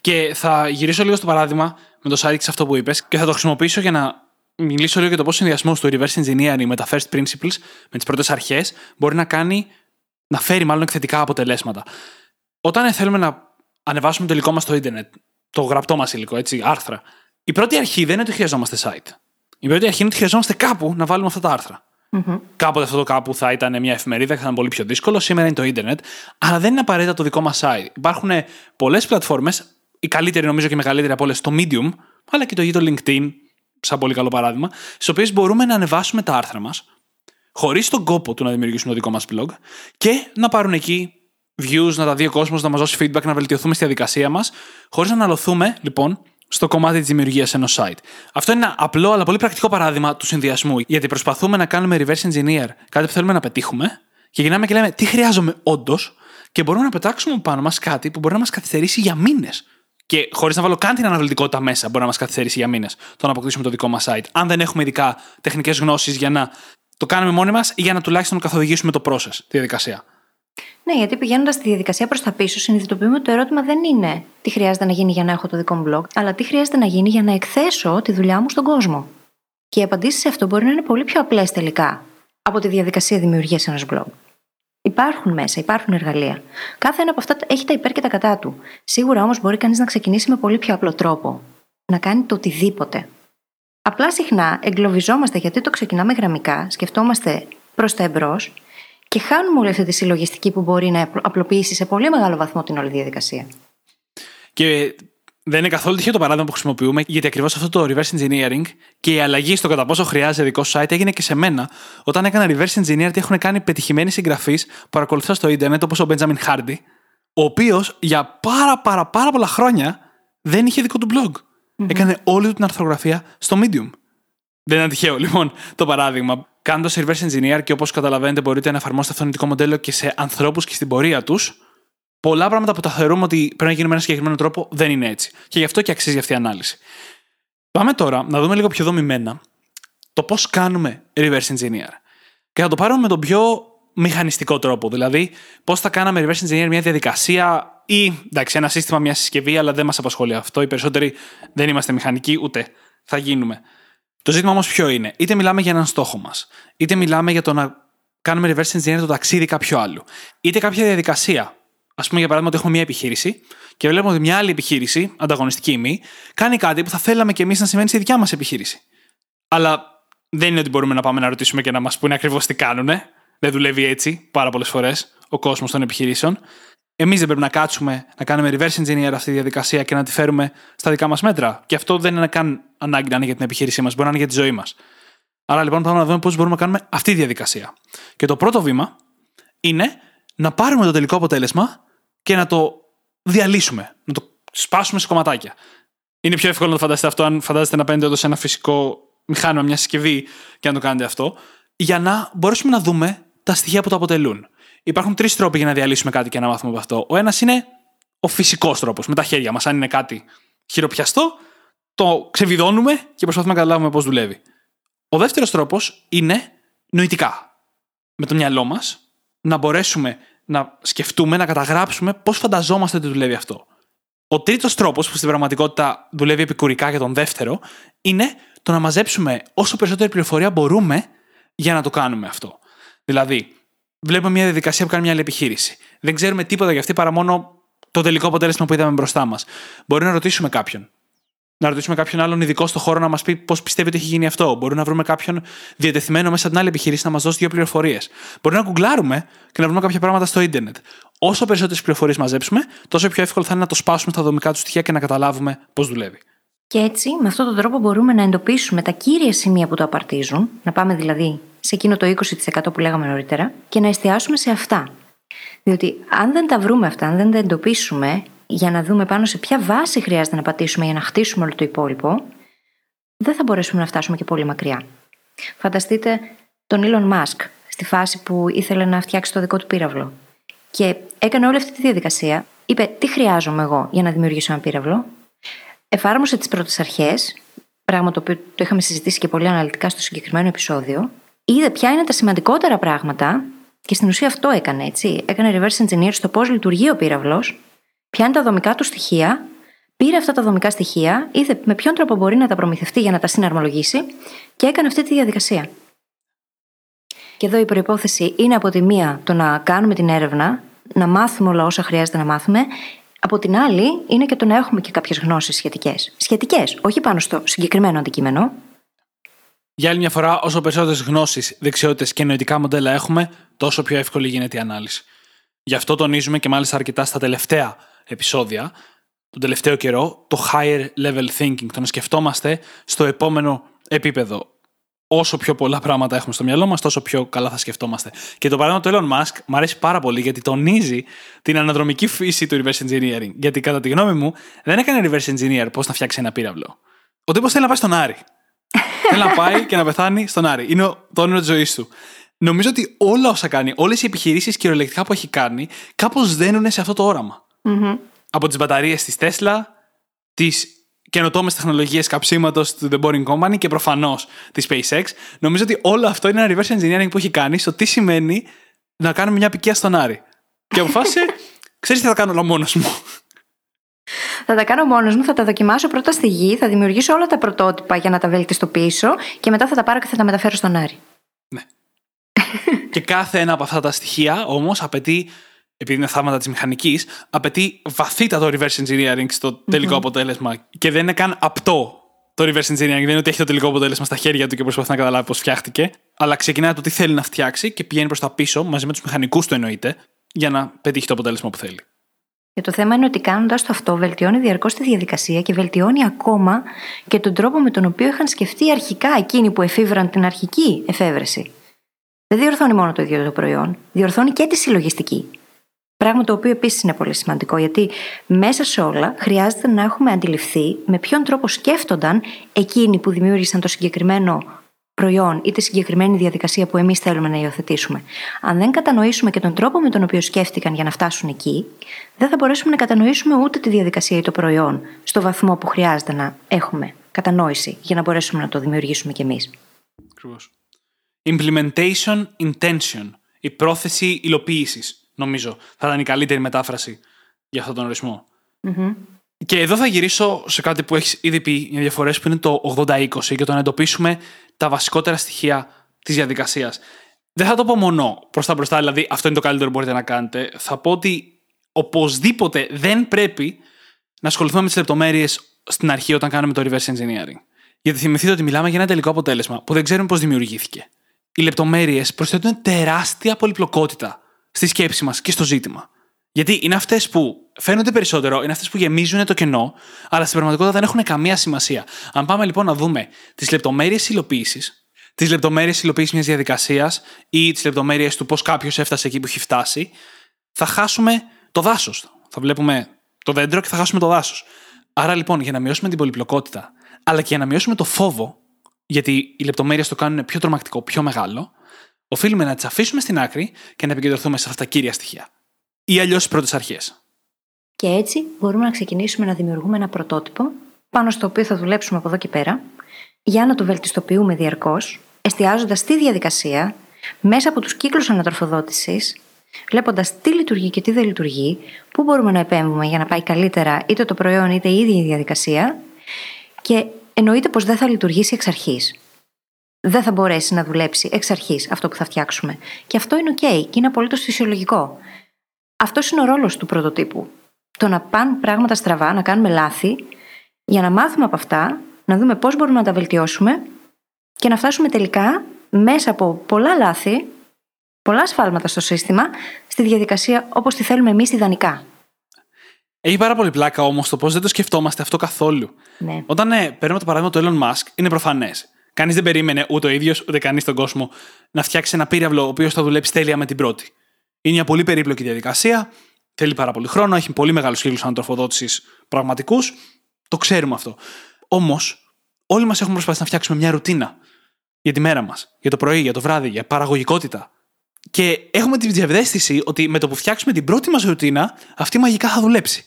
Speaker 3: Και θα γυρίσω λίγο στο παράδειγμα με το Σάρικ αυτό που είπες και θα το χρησιμοποιήσω για να μιλήσω λίγο για το πώς ο συνδυασμός του reverse engineering με τα first principles, με τις πρώτες αρχές, μπορεί να κάνει, να φέρει μάλλον εκθετικά αποτελέσματα. Όταν θέλουμε να ανεβάσουμε το υλικό μας στο Ιντερνετ, το γραπτό μας υλικό, έτσι, άρθρα, η πρώτη αρχή δεν είναι ότι χρειαζόμαστε site. Η πρώτη αρχή είναι ότι χρειαζόμαστε κάπου να βάλουμε αυτά τα άρθρα. Mm-hmm. Κάποτε αυτό το κάπου θα ήταν μια εφημερίδα και θα ήταν πολύ πιο δύσκολο. Σήμερα είναι το Ιντερνετ. Αλλά δεν είναι απαραίτητα το δικό μας site. Υπάρχουν πολλές πλατφόρμες, η καλύτερη νομίζω και η μεγαλύτερη από όλες, το Medium, αλλά και το ίδιο το LinkedIn, σαν πολύ καλό παράδειγμα, στις οποίες μπορούμε να ανεβάσουμε τα άρθρα μας, χωρίς τον κόπο του να δημιουργήσουμε το δικό μας blog και να πάρουν εκεί views, να τα δει ο κόσμος, να μας δώσει feedback, να βελτιωθούμε στη διαδικασία μας, χωρίς να αναλωθούμε λοιπόν στο κομμάτι της δημιουργίας ενός site. Αυτό είναι ένα απλό αλλά πολύ πρακτικό παράδειγμα του συνδυασμού, γιατί προσπαθούμε να κάνουμε reverse engineer κάτι που θέλουμε να πετύχουμε και γυρνάμε και λέμε τι χρειάζομαι όντως; και μπορούμε να πετάξουμε πάνω μας κάτι που μπορεί να μας καθυστερήσει για μήνες. Και χωρίς να βάλω καν την αναλυτικότητα μέσα, μπορεί να μας καθυστερήσει για μήνες το να αποκτήσουμε το δικό μας site. Αν δεν έχουμε ειδικά τεχνικές γνώσεις για να το κάνουμε μόνοι μας ή για να τουλάχιστον καθοδηγήσουμε το process, τη διαδικασία.
Speaker 2: Ναι, γιατί πηγαίνοντας τη διαδικασία προς τα πίσω, συνειδητοποιούμε ότι το ερώτημα δεν είναι τι χρειάζεται να γίνει για να έχω το δικό μου blog, αλλά τι χρειάζεται να γίνει για να εκθέσω τη δουλειά μου στον κόσμο. Και οι απαντήσεις σε αυτό μπορεί να είναι πολύ πιο απλές τελικά από τη διαδικασία δημιουργίας ενός blog. Υπάρχουν μέσα, υπάρχουν εργαλεία. Κάθε ένα από αυτά έχει τα υπέρ και τα κατά του. Σίγουρα όμως μπορεί κανείς να ξεκινήσει με πολύ πιο απλό τρόπο. να κάνει το οτιδήποτε. Απλά συχνά εγκλωβιζόμαστε γιατί το ξεκινάμε γραμμικά, σκεφτόμαστε προς τα εμπρός και χάνουμε όλη αυτή τη συλλογιστική που μπορεί να απλοποιήσει σε πολύ μεγάλο βαθμό την όλη διαδικασία.
Speaker 3: Και δεν είναι καθόλου τυχαίο το παράδειγμα που χρησιμοποιούμε, γιατί ακριβώς αυτό το reverse engineering και η αλλαγή στο κατά πόσο χρειάζεται δικό σου site έγινε και σε μένα όταν έκανα reverse engineer τι έχουν κάνει πετυχημένοι συγγραφείς που παρακολουθώ στο Ιντερνετ, όπως ο Benjamin Hardy, ο οποίος για πάρα πάρα πάρα πολλά χρόνια δεν είχε δικό του blog. Έκανε όλη του την αρθρογραφία στο Medium. Δεν είναι τυχαίο, λοιπόν, το παράδειγμα. Κάνοντας reverse engineer και όπως καταλαβαίνετε, μπορείτε να εφαρμόσετε αυτό το νοητικό μοντέλο και σε ανθρώπους και στην πορεία τους, πολλά πράγματα που τα θεωρούμε ότι πρέπει να γίνουν με ένα συγκεκριμένο τρόπο δεν είναι έτσι. Και γι' αυτό και αξίζει αυτή η ανάλυση. Πάμε τώρα να δούμε λίγο πιο δομημένα το πώς κάνουμε reverse engineer. Και θα το πάρουμε με τον πιο μηχανιστικό τρόπο. Δηλαδή, πώς θα κάναμε reverse engineer μια διαδικασία ή εντάξει, ένα σύστημα, μια συσκευή, αλλά δεν μας απασχολεί αυτό. Οι περισσότεροι δεν είμαστε μηχανικοί, ούτε θα γίνουμε. Το ζήτημα όμως ποιο είναι; Είτε μιλάμε για έναν στόχο μας, είτε μιλάμε για το να κάνουμε reverse engineer το ταξίδι κάποιου άλλου, είτε κάποια διαδικασία Α πούμε, για παράδειγμα, ότι έχουμε μια επιχείρηση και βλέπουμε ότι μια άλλη επιχείρηση, ανταγωνιστική μη, κάνει κάτι που θα θέλαμε κι εμείς να συμβαίνει στη δικιά μας επιχείρηση. Αλλά δεν είναι ότι μπορούμε να πάμε να ρωτήσουμε και να μας πούνε ακριβώς τι κάνουν. Δεν δουλεύει έτσι πάρα πολλές φορές ο κόσμος των επιχειρήσεων. Εμείς δεν πρέπει να κάτσουμε να κάνουμε reverse engineer αυτή τη διαδικασία και να τη φέρουμε στα δικά μας μέτρα. Και αυτό δεν είναι καν ανάγκη να είναι για την επιχείρησή μας, μπορεί να είναι για τη ζωή μας. Άρα λοιπόν πάμε να δούμε πώς μπορούμε να κάνουμε αυτή τη διαδικασία. Και το πρώτο βήμα είναι να πάρουμε το τελικό αποτέλεσμα και να το διαλύσουμε, να το σπάσουμε σε κομματάκια. Είναι πιο εύκολο να το φανταστείτε αυτό αν φαντάζεστε να παίρνετε σε ένα φυσικό μηχάνημα, μια συσκευή και να το κάνετε αυτό, για να μπορέσουμε να δούμε τα στοιχεία που το αποτελούν. Υπάρχουν τρεις τρόποι για να διαλύσουμε κάτι και να μάθουμε από αυτό. Ο ένας είναι ο φυσικός τρόπος, με τα χέρια μας. Αν είναι κάτι χειροπιαστό, το ξεβιδώνουμε και προσπαθούμε να καταλάβουμε πώς δουλεύει. Ο δεύτερος τρόπος είναι νοητικά. Με το μυαλό μας να μπορέσουμε να σκεφτούμε, να καταγράψουμε πώς φανταζόμαστε ότι δουλεύει αυτό. Ο τρίτος τρόπος, που στην πραγματικότητα δουλεύει επικουρικά για τον δεύτερο, είναι το να μαζέψουμε όσο περισσότερη πληροφορία μπορούμε για να το κάνουμε αυτό. Δηλαδή, βλέπουμε μια διαδικασία που κάνει μια άλλη επιχείρηση. Δεν ξέρουμε τίποτα για αυτή παρά μόνο το τελικό αποτέλεσμα που είδαμε μπροστά μας. Μπορεί να ρωτήσουμε κάποιον να ρωτήσουμε κάποιον άλλον ειδικό στο χώρο να μας πει πώς πιστεύει ότι έχει γίνει αυτό. Μπορούμε να βρούμε κάποιον διατεθειμένο μέσα από την άλλη επιχείρηση να μας δώσει δύο πληροφορίες. Μπορεί να γκουγκλάρουμε και να βρούμε κάποια πράγματα στο ίντερνετ. Όσο περισσότερες πληροφορίες μαζέψουμε, τόσο πιο εύκολο θα είναι να το σπάσουμε στα δομικά του στοιχεία και να καταλάβουμε πώς δουλεύει.
Speaker 2: Και έτσι, με αυτόν τον τρόπο, μπορούμε να εντοπίσουμε τα κύρια σημεία που το απαρτίζουν, να πάμε δηλαδή σε εκείνο το 20% που λέγαμε νωρίτερα, και να εστιάσουμε σε αυτά. Διότι αν δεν τα βρούμε αυτά, αν δεν τα εντοπίσουμε, για να δούμε πάνω σε ποια βάση χρειάζεται να πατήσουμε για να χτίσουμε όλο το υπόλοιπο, δεν θα μπορέσουμε να φτάσουμε και πολύ μακριά. Φανταστείτε τον Elon Musk στη φάση που ήθελε να φτιάξει το δικό του πύραυλο. Και έκανε όλη αυτή τη διαδικασία. Είπε, τι χρειάζομαι εγώ για να δημιουργήσω ένα πύραυλο; Εφάρμοσε τις πρώτες αρχές, πράγμα το οποίο το είχαμε συζητήσει και πολύ αναλυτικά στο συγκεκριμένο επεισόδιο. Είδε ποια είναι τα σημαντικότερα πράγματα και στην ουσία αυτό έκανε έτσι. Έκανε reverse engineer στο πώς λειτουργεί ο πύραυλος πιάνει τα δομικά του στοιχεία, πήρε αυτά τα δομικά στοιχεία, είδε με ποιον τρόπο μπορεί να τα προμηθευτεί για να τα συναρμολογήσει και έκανε αυτή τη διαδικασία. Και εδώ η προπόθεση είναι από τη μία το να κάνουμε την έρευνα, να μάθουμε όλα όσα χρειάζεται να μάθουμε. Από την άλλη, είναι και το να έχουμε και κάποιες γνώσεις σχετικές. Σχετικές, όχι πάνω στο συγκεκριμένο αντικείμενο.
Speaker 3: Για άλλη μια φορά, όσο περισσότερες γνώσεις, δεξιότητες και νοητικά μοντέλα έχουμε, τόσο πιο εύκολη γίνεται η ανάλυση. Γι' αυτό τονίζουμε και μάλιστα αρκετά στα τελευταία επεισόδια, τον τελευταίο καιρό, το higher level thinking, το να σκεφτόμαστε στο επόμενο επίπεδο. Όσο πιο πολλά πράγματα έχουμε στο μυαλό μας, τόσο πιο καλά θα σκεφτόμαστε. Και το παράδειγμα του Elon Musk μου αρέσει πάρα πολύ γιατί τονίζει την αναδρομική φύση του reverse engineering. Γιατί κατά τη γνώμη μου δεν έκανε reverse engineer πώς να φτιάξει ένα πύραυλο. Ο τύπος θέλει να πάει στον Άρη. θέλει να πάει και να πεθάνει στον Άρη. Είναι το όνειρο της ζωής του. Νομίζω ότι όλα όσα κάνει, όλες οι επιχειρήσεις κυριολεκτικά που έχει κάνει, κάπως δένουν σε αυτό το όραμα.
Speaker 2: Mm-hmm.
Speaker 3: Από τις μπαταρίες της Tesla, τις καινοτόμες τεχνολογίες καψίματος του The Boring Company και προφανώς της SpaceX. Νομίζω ότι όλο αυτό είναι ένα reverse engineering που έχει κάνει στο τι σημαίνει να κάνουμε μια πικία στον Άρη. Και αποφάσισε, ξέρεις τι θα κάνω όλα μόνος μου.
Speaker 2: Θα τα κάνω μόνος μου, θα τα δοκιμάσω πρώτα στη γη, θα δημιουργήσω όλα τα πρωτότυπα για να τα βελτιστοποιήσω και μετά θα τα πάρω και θα τα μεταφέρω στον Άρη.
Speaker 3: Ναι. και κάθε ένα από αυτά τα στοιχεία όμως απαιτεί επειδή είναι θαύματα της μηχανικής, απαιτεί βαθύτατο reverse engineering στο τελικο αποτέλεσμα. Και δεν είναι καν απτό το reverse engineering. Δεν είναι ότι έχει το τελικό αποτέλεσμα στα χέρια του και προσπαθεί να καταλάβει πώς φτιάχτηκε. Αλλά ξεκινάει από το τι θέλει να φτιάξει και πηγαίνει προς τα πίσω, μαζί με τους μηχανικούς του εννοείται, για να πετύχει το αποτέλεσμα που θέλει.
Speaker 2: Και το θέμα είναι ότι κάνοντας το αυτό, βελτιώνει διαρκώς τη διαδικασία και βελτιώνει ακόμα και τον τρόπο με τον οποίο είχαν σκεφτεί αρχικά εκείνοι που εφήβραν την αρχική εφεύρεση. Δεν διορθώνει μόνο το ίδιο το προϊόν, διορθώνει και τη συλλογιστική. Πράγμα το οποίο επίσης είναι πολύ σημαντικό, γιατί μέσα σε όλα χρειάζεται να έχουμε αντιληφθεί με ποιον τρόπο σκέφτονταν εκείνοι που δημιούργησαν το συγκεκριμένο προϊόν ή τη συγκεκριμένη διαδικασία που εμείς θέλουμε να υιοθετήσουμε. Αν δεν κατανοήσουμε και τον τρόπο με τον οποίο σκέφτηκαν για να φτάσουν εκεί, δεν θα μπορέσουμε να κατανοήσουμε ούτε τη διαδικασία ή το προϊόν στο βαθμό που χρειάζεται να έχουμε κατανόηση για να μπορέσουμε να το δημιουργήσουμε κι εμείς.
Speaker 3: Implementation intention. Η πρόθεση υλοποίησης, νομίζω. Θα ήταν η καλύτερη μετάφραση για αυτόν τον ορισμό. Και εδώ θα γυρίσω σε κάτι που έχεις ήδη πει μια διαφορέ που είναι το 80-20 και το να εντοπίσουμε τα βασικότερα στοιχεία της διαδικασίας. Δεν θα το πω μόνο προς τα μπροστά, δηλαδή αυτό είναι το καλύτερο που μπορείτε να κάνετε. Θα πω ότι οπωσδήποτε δεν πρέπει να ασχοληθούμε με τις λεπτομέρειες στην αρχή όταν κάνουμε το reverse engineering. Γιατί θυμηθείτε ότι μιλάμε για ένα τελικό αποτέλεσμα που δεν ξέρουμε πώς δημιουργήθηκε. Οι λεπτομέρειες προσθέτουν τεράστια πολυπλοκότητα στη σκέψη μας και στο ζήτημα. Γιατί είναι αυτές που φαίνονται περισσότερο, είναι αυτές που γεμίζουν το κενό, αλλά στην πραγματικότητα δεν έχουν καμία σημασία. Αν πάμε λοιπόν να δούμε τις λεπτομέρειες υλοποίησης, τις λεπτομέρειες υλοποίησης μιας διαδικασίας ή τις λεπτομέρειες του πώς κάποιος έφτασε εκεί που έχει φτάσει, θα χάσουμε το δάσος. Θα βλέπουμε το δέντρο και θα χάσουμε το δάσος. Άρα λοιπόν, για να μειώσουμε την πολυπλοκότητα, αλλά και για να μειώσουμε το φόβο, γιατί οι λεπτομέρειες το κάνουν πιο τρομακτικό, πιο μεγάλο, οφείλουμε να τις αφήσουμε στην άκρη και να επικεντρωθούμε σε αυτά τα κύρια στοιχεία ή αλλιώς τι πρώτες αρχές.
Speaker 2: Και έτσι μπορούμε να ξεκινήσουμε να δημιουργούμε ένα πρωτότυπο πάνω στο οποίο θα δουλέψουμε από εδώ και πέρα για να το βελτιστοποιούμε διαρκώς, εστιάζοντας στη διαδικασία μέσα από τους κύκλους ανατροφοδότησης, βλέποντας τι λειτουργεί και τι δεν λειτουργεί, πού μπορούμε να επέμβουμε για να πάει καλύτερα είτε το προϊόν είτε η ίδια η διαδικασία και εννοείται πως δεν θα λειτουργήσει εξ αρχής. Δεν θα μπορέσει να δουλέψει εξ αρχής αυτό που θα φτιάξουμε. Και αυτό είναι OK και είναι απολύτως φυσιολογικό. Αυτός είναι ο ρόλος του πρωτοτύπου. Το να πάνε πράγματα στραβά, να κάνουμε λάθη, για να μάθουμε από αυτά, να δούμε πώς μπορούμε να τα βελτιώσουμε και να φτάσουμε τελικά μέσα από πολλά λάθη, πολλά σφάλματα στο σύστημα, στη διαδικασία όπως τη θέλουμε εμείς ιδανικά.
Speaker 3: Έχει πάρα πολύ πλάκα όμως το πώς δεν το σκεφτόμαστε αυτό καθόλου.
Speaker 2: Ναι.
Speaker 3: Όταν ε, παίρνουμε το παράδειγμα του Elon Musk, είναι προφανές. Κανείς δεν περίμενε ούτε ο ίδιος ούτε κανείς στον κόσμο να φτιάξει ένα πύραυλο ο οποίος θα δουλέψει τέλεια με την πρώτη. Είναι μια πολύ περίπλοκη διαδικασία. Θέλει πάρα πολύ χρόνο, έχει πολύ μεγάλους κύκλους ανατροφοδότησης πραγματικούς. Το ξέρουμε αυτό. Όμως, όλοι μας έχουμε προσπαθήσει να φτιάξουμε μια ρουτίνα για τη μέρα μας, για το πρωί, για το βράδυ, για παραγωγικότητα. Και έχουμε τη διαβδέστηση ότι με το που φτιάξουμε την πρώτη μας ρουτίνα, αυτή μαγικά θα δουλέψει.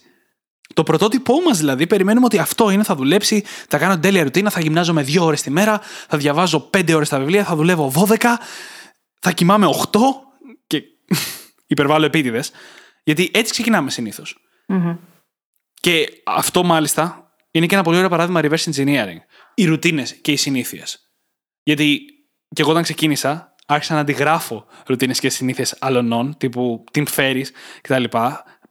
Speaker 3: Το πρωτότυπό μας δηλαδή, περιμένουμε ότι αυτό είναι, θα δουλέψει, θα κάνω τέλεια ρουτίνα, θα γυμνάζομαι δύο ώρες τη μέρα, θα διαβάζω πέντε ώρες τα βιβλία, θα δουλεύω 12, θα κοιμάμαι 8 και υπερβάλλω επίτηδες. Γιατί έτσι ξεκινάμε Και αυτό μάλιστα είναι και ένα πολύ ωραίο παράδειγμα reverse engineering. Οι ρουτίνες και οι συνήθειες. Γιατί και εγώ όταν ξεκίνησα, άρχισα να αντιγράφω ρουτίνες και συνήθειες άλλων, τύπου την φέρει κτλ.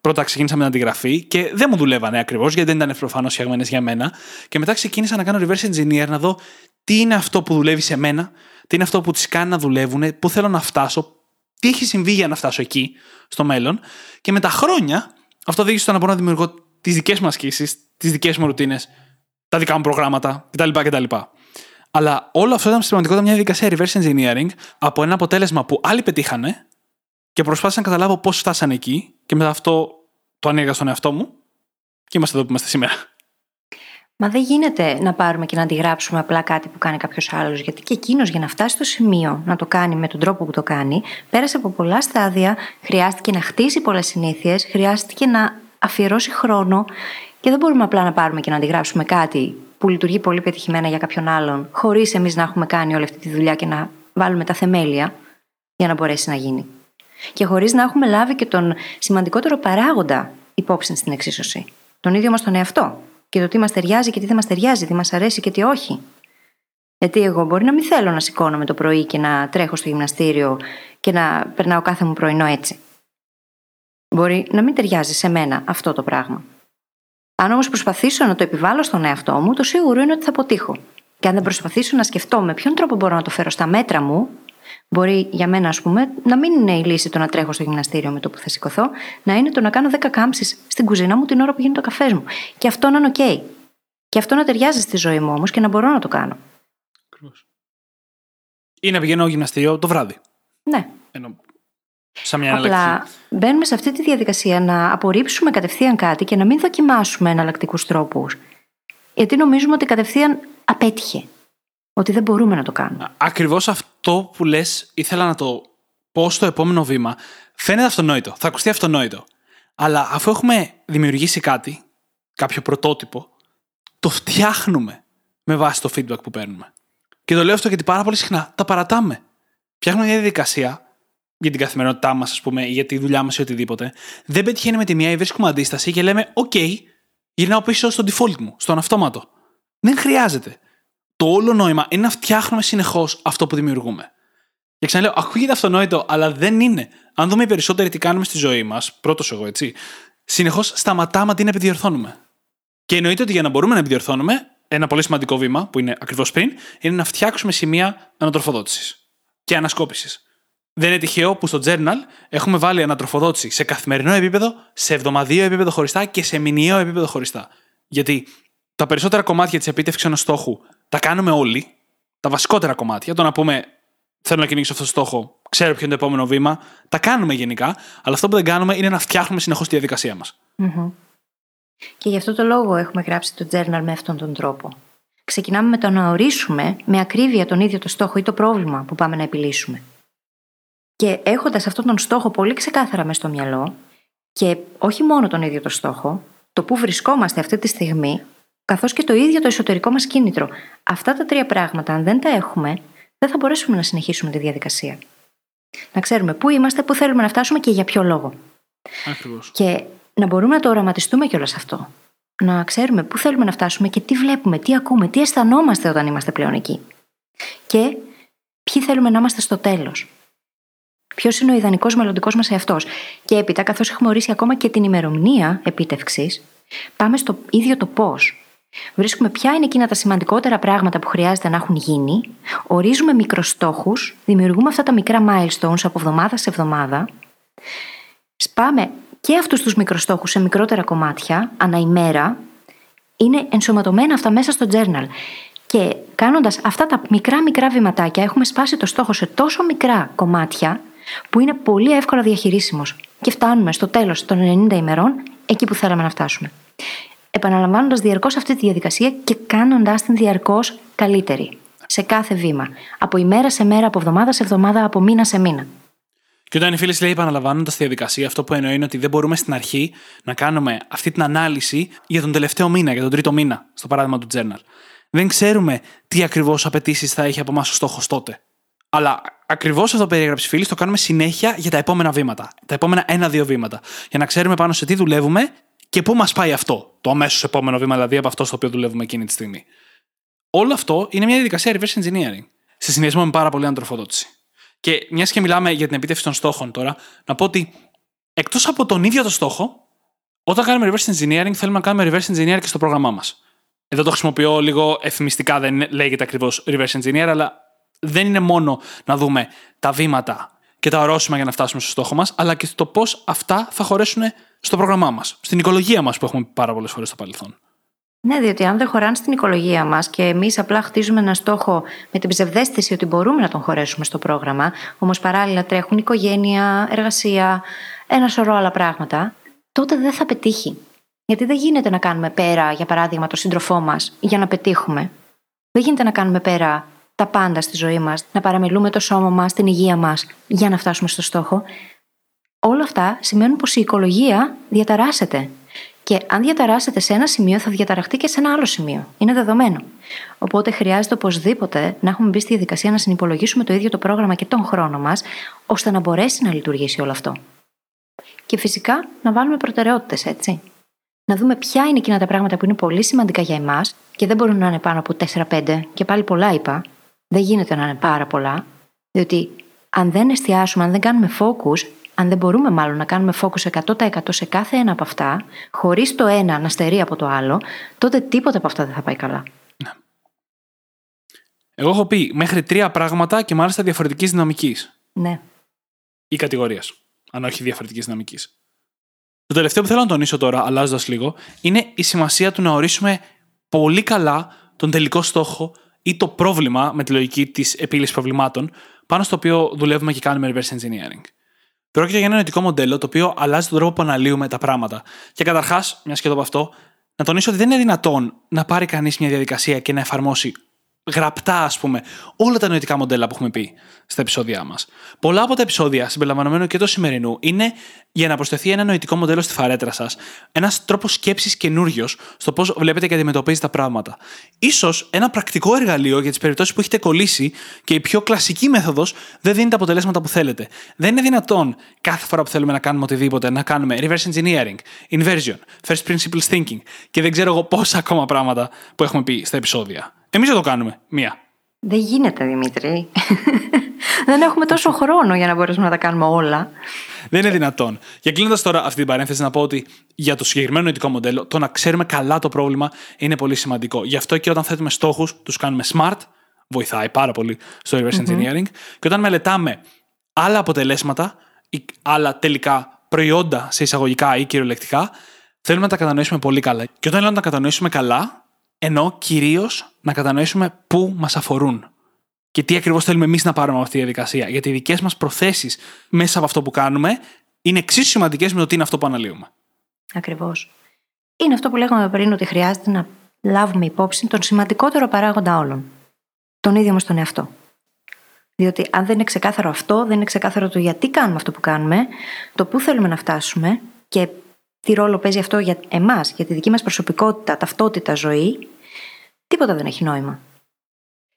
Speaker 3: Πρώτα ξεκίνησα με την αντιγραφή και δεν μου δουλεύανε ακριβώς γιατί δεν ήταν προφανώς φτιαγμένε για μένα. Και μετά ξεκίνησα να κάνω reverse engineer, να δω τι είναι αυτό που δουλεύει σε μένα, τι είναι αυτό που τις κάνει να δουλεύουν, πού θέλω να φτάσω, τι έχει συμβεί για να φτάσω εκεί στο μέλλον. Και με τα χρόνια αυτό οδήγησε στο να μπορώ να δημιουργώ τις δικές μου ασκήσεις, τις δικές μου ρουτίνες, τα δικά μου προγράμματα κτλ. κτλ. Αλλά όλο αυτό ήταν στην πραγματικότητα μια διαδικασία reverse engineering από ένα αποτέλεσμα που άλλοι πετύχανε και προσπάθησα να καταλάβω πώς φτάσανε εκεί και μετά αυτό το ανοίγα στον εαυτό μου και είμαστε εδώ που είμαστε σήμερα.
Speaker 2: Μα δεν γίνεται να πάρουμε και να αντιγράψουμε απλά κάτι που κάνει κάποιος άλλος. Γιατί και εκείνος για να φτάσει στο σημείο να το κάνει με τον τρόπο που το κάνει, πέρασε από πολλά στάδια, χρειάστηκε να χτίσει πολλές συνήθειες, χρειάστηκε να αφιερώσει χρόνο. Και δεν μπορούμε απλά να πάρουμε και να αντιγράψουμε κάτι που λειτουργεί πολύ πετυχημένα για κάποιον άλλον, χωρίς εμείς να έχουμε κάνει όλη αυτή τη δουλειά και να βάλουμε τα θεμέλια για να μπορέσει να γίνει. Και χωρίς να έχουμε λάβει και τον σημαντικότερο παράγοντα υπόψη στην εξίσωση. Τον ίδιο μας τον εαυτό και το τι μας ταιριάζει και τι δεν μας ταιριάζει, τι μας αρέσει και τι όχι. Γιατί εγώ μπορεί να μην θέλω να σηκώνομαι το πρωί και να τρέχω στο γυμναστήριο και να περνάω κάθε μου πρωινό έτσι. Μπορεί να μην ταιριάζει σε μένα αυτό το πράγμα. Αν όμως προσπαθήσω να το επιβάλλω στον εαυτό μου, το σίγουρο είναι ότι θα αποτύχω. Και αν δεν προσπαθήσω να σκεφτώ με ποιον τρόπο μπορώ να το φέρω στα μέτρα μου, μπορεί για μένα, ας πούμε, να μην είναι η λύση το να τρέχω στο γυμναστήριο με το που θα σηκωθώ, να είναι το να κάνω 10 κάμψεις στην κουζίνα μου την ώρα που γίνεται το καφές μου. Και αυτό να είναι OK. Και αυτό να ταιριάζει στη ζωή μου όμως και να μπορώ να το κάνω.
Speaker 3: Ή να πηγαίνω γυμναστήριο το βράδυ.
Speaker 2: Ναι.
Speaker 3: Ενώ, σαν μια
Speaker 2: Απλά
Speaker 3: εναλλακτική.
Speaker 2: μπαίνουμε σε αυτή τη διαδικασία να απορρίψουμε κατευθείαν κάτι και να μην δοκιμάσουμε εναλλακτικούς τρόπους. Γιατί νομίζουμε ότι κατευθείαν απέτυχε. Ότι δεν μπορούμε να το κάνουμε.
Speaker 3: Ακριβώς αυτό που λες, ήθελα να το πω στο επόμενο βήμα. Φαίνεται αυτονόητο. Θα ακουστεί αυτονόητο. Αλλά αφού έχουμε δημιουργήσει κάτι, κάποιο πρωτότυπο, το φτιάχνουμε με βάση το feedback που παίρνουμε. Και το λέω αυτό γιατί πάρα πολύ συχνά τα παρατάμε. Φτιάχνουμε μια διαδικασία για την καθημερινότητά μας, ας πούμε, ή για τη δουλειά μας ή οτιδήποτε. Δεν πετυχαίνει με τη μία ή βρίσκουμε αντίσταση και λέμε, OK, γυρνάω πίσω στο default μου, στον αυτόματο. Δεν χρειάζεται. Το όλο νόημα είναι να φτιάχνουμε συνεχώς αυτό που δημιουργούμε. Και ξαναλέω, ακούγεται αυτονόητο, αλλά δεν είναι. Αν δούμε οι περισσότεροι τι κάνουμε στη ζωή μας, πρώτος εγώ έτσι, συνεχώς σταματάμε αντί να επιδιορθώνουμε. Και εννοείται ότι για να μπορούμε να επιδιορθώνουμε, ένα πολύ σημαντικό βήμα, που είναι ακριβώς πριν, είναι να φτιάξουμε σημεία ανατροφοδότησης και ανασκόπησης. Δεν είναι τυχαίο που στο journal έχουμε βάλει ανατροφοδότηση σε καθημερινό επίπεδο, σε εβδομαδιαίο επίπεδο χωριστά και σε μηνιαίο επίπεδο χωριστά. Γιατί τα περισσότερα κομμάτια της επίτευξης ενός στόχου τα κάνουμε όλοι. Τα βασικότερα κομμάτια, το να πούμε θέλω να κυνηγήσω αυτό το στόχο, ξέρω ποιο είναι το επόμενο βήμα, τα κάνουμε γενικά, αλλά αυτό που δεν κάνουμε είναι να φτιάχνουμε συνεχώς τη διαδικασία μας.
Speaker 2: Και γι' αυτό το λόγο έχουμε γράψει το journal με αυτόν τον τρόπο. Ξεκινάμε με το να ορίσουμε με ακρίβεια τον ίδιο το στόχο ή το πρόβλημα που πάμε να επιλύσουμε. Και έχοντας αυτόν τον στόχο πολύ ξεκάθαρα μες στο μυαλό, και όχι μόνο τον ίδιο το στόχο, το που βρισκόμαστε αυτή τη στιγμή, καθώς και το ίδιο το εσωτερικό μας κίνητρο. Αυτά τα τρία πράγματα, αν δεν τα έχουμε, δεν θα μπορέσουμε να συνεχίσουμε τη διαδικασία. Να ξέρουμε πού είμαστε, πού θέλουμε να φτάσουμε και για ποιο λόγο.
Speaker 3: Ακριβώς.
Speaker 2: Και να μπορούμε να το οραματιστούμε κιόλας αυτό. Να ξέρουμε πού θέλουμε να φτάσουμε και τι βλέπουμε, τι ακούμε, τι αισθανόμαστε όταν είμαστε πλέον εκεί. Και ποιοι θέλουμε να είμαστε στο τέλος. Ποιος είναι ο ιδανικός μελλοντικός μας εαυτός. Και έπειτα, καθώς έχουμε ορίσει ακόμα και την ημερομηνία επίτευξης, πάμε στο ίδιο το πώς. Βρίσκουμε ποια είναι εκείνα τα σημαντικότερα πράγματα που χρειάζεται να έχουν γίνει, ορίζουμε μικροστόχους, δημιουργούμε αυτά τα μικρά milestones από εβδομάδα σε εβδομάδα, σπάμε και αυτούς τους μικροστόχους σε μικρότερα κομμάτια, ανά ημέρα, είναι ενσωματωμένα αυτά μέσα στο journal. Και κάνοντας αυτά τα μικρά μικρά βηματάκια, έχουμε σπάσει το στόχο σε τόσο μικρά κομμάτια, που είναι πολύ εύκολα διαχειρίσιμος. Και φτάνουμε στο τέλος των 90 ημερών εκεί που θέλαμε να φτάσουμε. Επαναλαμβάνοντας διαρκώς αυτή τη διαδικασία και κάνοντάς την διαρκώς καλύτερη. Σε κάθε βήμα. Από ημέρα σε μέρα, από εβδομάδα σε εβδομάδα, από μήνα σε μήνα.
Speaker 3: Και όταν η φίλη λέει επαναλαμβάνοντας τη διαδικασία, αυτό που εννοεί είναι ότι δεν μπορούμε στην αρχή να κάνουμε αυτή την ανάλυση για τον τελευταίο μήνα, για τον τρίτο μήνα, στο παράδειγμα του journal. Δεν ξέρουμε τι ακριβώς απαιτήσεις θα έχει από εμάς ο στόχος τότε. Αλλά ακριβώς αυτό που περιέγραψε η φίλη το κάνουμε συνέχεια για τα επόμενα βήματα. Τα επόμενα ένα-δύο βήματα. Για να ξέρουμε πάνω σε τι δουλεύουμε και πού μας πάει αυτό; Το αμέσως επόμενο βήμα, δηλαδή από αυτό στο οποίο δουλεύουμε εκείνη τη στιγμή. Όλο αυτό είναι μια διαδικασία reverse engineering. Σε συνδυασμό με πάρα πολύ αντροφοδότηση. Και μιας και μιλάμε για την επίτευξη των στόχων τώρα, να πω ότι εκτός από τον ίδιο το στόχο, όταν κάνουμε reverse engineering, θέλουμε να κάνουμε reverse engineer και στο πρόγραμμά μας. Εδώ το χρησιμοποιώ λίγο εφημιστικά, δεν λέγεται ακριβώς reverse engineer, αλλά δεν είναι μόνο να δούμε τα βήματα και τα ορόσημα για να φτάσουμε στο στόχο μας, αλλά και το πώς αυτά θα χωρέσουν στο πρόγραμμά μας, στην οικολογία μας που έχουμε πει πάρα πολλές φορές στο παρελθόν.
Speaker 2: Ναι, διότι αν δεν χωράνε στην οικολογία μας και εμείς απλά χτίζουμε ένα στόχο με την ψευδέστηση ότι μπορούμε να τον χωρέσουμε στο πρόγραμμα, όμως παράλληλα τρέχουν οικογένεια, εργασία, ένα σωρό άλλα πράγματα, τότε δεν θα πετύχει. Γιατί δεν γίνεται να κάνουμε πέρα, για παράδειγμα, το σύντροφό μας για να πετύχουμε. Δεν γίνεται να κάνουμε πέρα τα πάντα στη ζωή μας, να παραμελούμε το σώμα μας, την υγεία μας για να φτάσουμε στο στόχο. Όλα αυτά σημαίνουν πως η οικολογία διαταράσσεται. Και αν διαταράσσεται σε ένα σημείο, θα διαταραχτεί και σε ένα άλλο σημείο. Είναι δεδομένο. Οπότε χρειάζεται οπωσδήποτε να έχουμε μπει στη διαδικασία να συνυπολογίσουμε το ίδιο το πρόγραμμα και τον χρόνο μας, ώστε να μπορέσει να λειτουργήσει όλο αυτό. Και φυσικά να βάλουμε προτεραιότητες, έτσι. Να δούμε ποια είναι εκείνα τα πράγματα που είναι πολύ σημαντικά για εμάς και δεν μπορούν να είναι πάνω από 4-5, και πάλι πολλά είπα. Δεν γίνεται να είναι πάρα πολλά, διότι αν δεν εστιάσουμε, αν δεν κάνουμε focus, Αν δεν μπορούμε μάλλον να κάνουμε focus 100% σε κάθε ένα από αυτά, χωρίς το ένα να στερεί από το άλλο, τότε τίποτα από αυτά δεν θα πάει καλά.
Speaker 3: Εγώ έχω πει μέχρι τρία πράγματα και μάλιστα διαφορετικής δυναμικής.
Speaker 2: Ναι.
Speaker 3: Ή κατηγορίας. Αν όχι διαφορετικής δυναμικής. Το τελευταίο που θέλω να τονίσω τώρα, αλλάζοντας λίγο, είναι η σημασία του να ορίσουμε πολύ καλά τον τελικό στόχο ή το πρόβλημα με τη λογική της επίλυσης προβλημάτων πάνω στο οποίο δουλεύουμε και κάνουμε reverse engineering. Πρόκειται για ένα νοητικό μοντέλο το οποίο αλλάζει τον τρόπο που αναλύουμε τα πράγματα. Και καταρχάς, μια και το από αυτό, να τονίσω ότι δεν είναι δυνατόν να πάρει κανείς μια διαδικασία και να εφαρμόσει γραπτά, ας πούμε, όλα τα νοητικά μοντέλα που έχουμε πει στα επεισόδια μας. Πολλά από τα επεισόδια, συμπεριλαμβανομένου και το σημερινού, είναι για να προσθεθεί ένα νοητικό μοντέλο στη φαρέτρα σας, ένας τρόπος σκέψης καινούριος στο πώς βλέπετε και αντιμετωπίζετε τα πράγματα. σω ένα πρακτικό εργαλείο για τις περιπτώσεις που έχετε κολλήσει και η πιο κλασική μέθοδος δεν δίνει τα αποτελέσματα που θέλετε. Δεν είναι δυνατόν κάθε φορά που θέλουμε να κάνουμε οτιδήποτε να κάνουμε reverse engineering, inversion, first principles thinking και δεν ξέρω εγώ πόσα ακόμα πράγματα που έχουμε πει στα επεισόδια. Εμείς θα το κάνουμε. Μία.
Speaker 2: Δεν γίνεται, Δημήτρη. δεν έχουμε τόσο χρόνο για να μπορέσουμε να τα κάνουμε όλα.
Speaker 3: Δεν είναι δυνατόν. Και κλείνοντας τώρα αυτή την παρένθεση, να πω ότι για το συγκεκριμένο νοητικό μοντέλο, το να ξέρουμε καλά το πρόβλημα είναι πολύ σημαντικό. Γι' αυτό και όταν θέτουμε στόχους, τους κάνουμε smart, βοηθάει πάρα πολύ στο reverse engineering. Και όταν μελετάμε άλλα αποτελέσματα ή άλλα τελικά προϊόντα σε εισαγωγικά ή κυριολεκτικά, θέλουμε να τα κατανοήσουμε πολύ καλά. Και όταν λέω να τα κατανοήσουμε καλά, ενώ κυρίως να κατανοήσουμε πού μας αφορούν. Και τι ακριβώς θέλουμε εμείς να πάρουμε από αυτή τη διαδικασία. Γιατί οι δικές μας προθέσεις μέσα από αυτό που κάνουμε είναι εξίσου σημαντικές με το τι είναι αυτό που αναλύουμε.
Speaker 2: Ακριβώς. Είναι αυτό που λέγαμε πριν, ότι χρειάζεται να λάβουμε υπόψη τον σημαντικότερο παράγοντα όλων. Τον ίδιο μας τον εαυτό. Διότι αν δεν είναι ξεκάθαρο αυτό, δεν είναι ξεκάθαρο το γιατί κάνουμε αυτό που κάνουμε, το πού θέλουμε να φτάσουμε και τι ρόλο παίζει αυτό για εμάς, για τη δική μας προσωπικότητα, ταυτότητα, ζωή, τίποτα δεν έχει νόημα.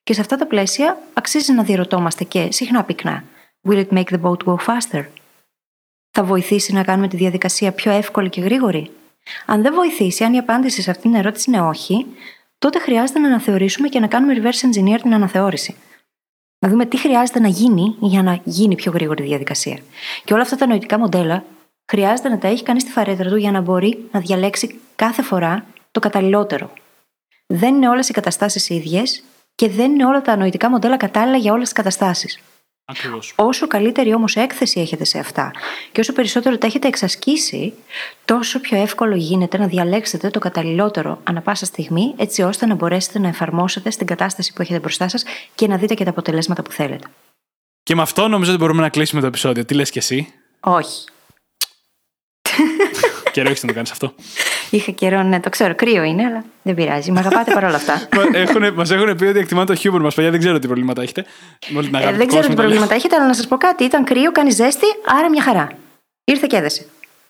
Speaker 2: Και σε αυτά τα πλαίσια αξίζει να διερωτώμαστε και συχνά πυκνά. Will it make the boat go faster? Θα βοηθήσει να κάνουμε τη διαδικασία πιο εύκολη και γρήγορη; Αν δεν βοηθήσει, αν η απάντηση σε αυτήν την ερώτηση είναι όχι, τότε χρειάζεται να αναθεωρήσουμε και να κάνουμε reverse engineer την αναθεώρηση. Να δούμε τι χρειάζεται να γίνει για να γίνει πιο γρήγορη η διαδικασία. Και όλα αυτά τα νοητικά μοντέλα χρειάζεται να τα έχει κανείς στη φαρέτρα του για να μπορεί να διαλέξει κάθε φορά το καταλληλότερο. Δεν είναι όλες οι καταστάσεις ίδιες και δεν είναι όλα τα νοητικά μοντέλα κατάλληλα για όλες τις καταστάσεις.
Speaker 3: Ακριβώς.
Speaker 2: Όσο καλύτερη όμως έκθεση έχετε σε αυτά και όσο περισσότερο τα έχετε εξασκήσει, τόσο πιο εύκολο γίνεται να διαλέξετε το καταλληλότερο ανα πάσα στιγμή, έτσι ώστε να μπορέσετε να εφαρμόσετε στην κατάσταση που έχετε μπροστά σας και να δείτε και τα αποτελέσματα που θέλετε.
Speaker 3: Και με αυτό νομίζω ότι μπορούμε να κλείσουμε το επεισόδιο. Τι λες κι εσύ;
Speaker 2: Όχι.
Speaker 3: Καιρό έχεις να το κάνεις αυτό.
Speaker 2: Είχα καιρό, ναι, το ξέρω. Κρύο είναι, αλλά δεν πειράζει. Μ' αγαπάτε παρόλα αυτά.
Speaker 3: Μα έχουν πει ότι εκτιμάτε το χιούμορ μας, παιδιά. Δεν ξέρω τι προβλήματα έχετε.
Speaker 2: Ε, δεν ξέρω τι προβλήματα έχετε, αλλά να σας πω κάτι. Ήταν κρύο, κάνει ζέστη, άρα μια χαρά. Ήρθε και έδεσε.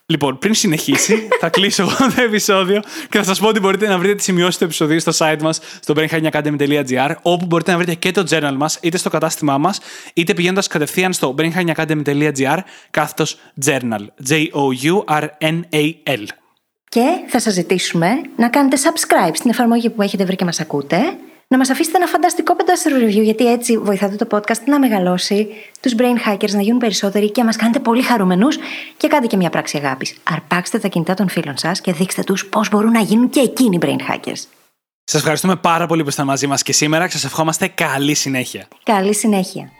Speaker 3: Λοιπόν, πριν συνεχίσει, θα κλείσω εγώ το επεισόδιο και θα σας πω ότι μπορείτε να βρείτε τις σημειώσεις του επεισοδίου στο site μας, στο brainhackingacademy.gr, όπου μπορείτε να βρείτε και το journal μας, είτε στο κατάστημά μας, είτε πηγαίνοντας κατευθείαν στο brainhackingacademy.gr, κάθετος journal. J-O-U-R-N-A-L.
Speaker 2: Και θα σας ζητήσουμε να κάνετε subscribe στην εφαρμογή που έχετε βρει και μας ακούτε να μας αφήσετε ένα φανταστικό πεντάστερο review, γιατί έτσι βοηθάτε το podcast να μεγαλώσει, τους brain hackers να γίνουν περισσότεροι και μας κάνετε πολύ χαρούμενους και κάντε και μια πράξη αγάπης. Αρπάξτε τα κινητά των φίλων σας και δείξτε τους πώς μπορούν να γίνουν και εκείνοι brain hackers.
Speaker 3: Σας ευχαριστούμε πάρα πολύ που ήσασταν μαζί μας και σήμερα και σας ευχόμαστε καλή συνέχεια.
Speaker 2: Καλή συνέχεια.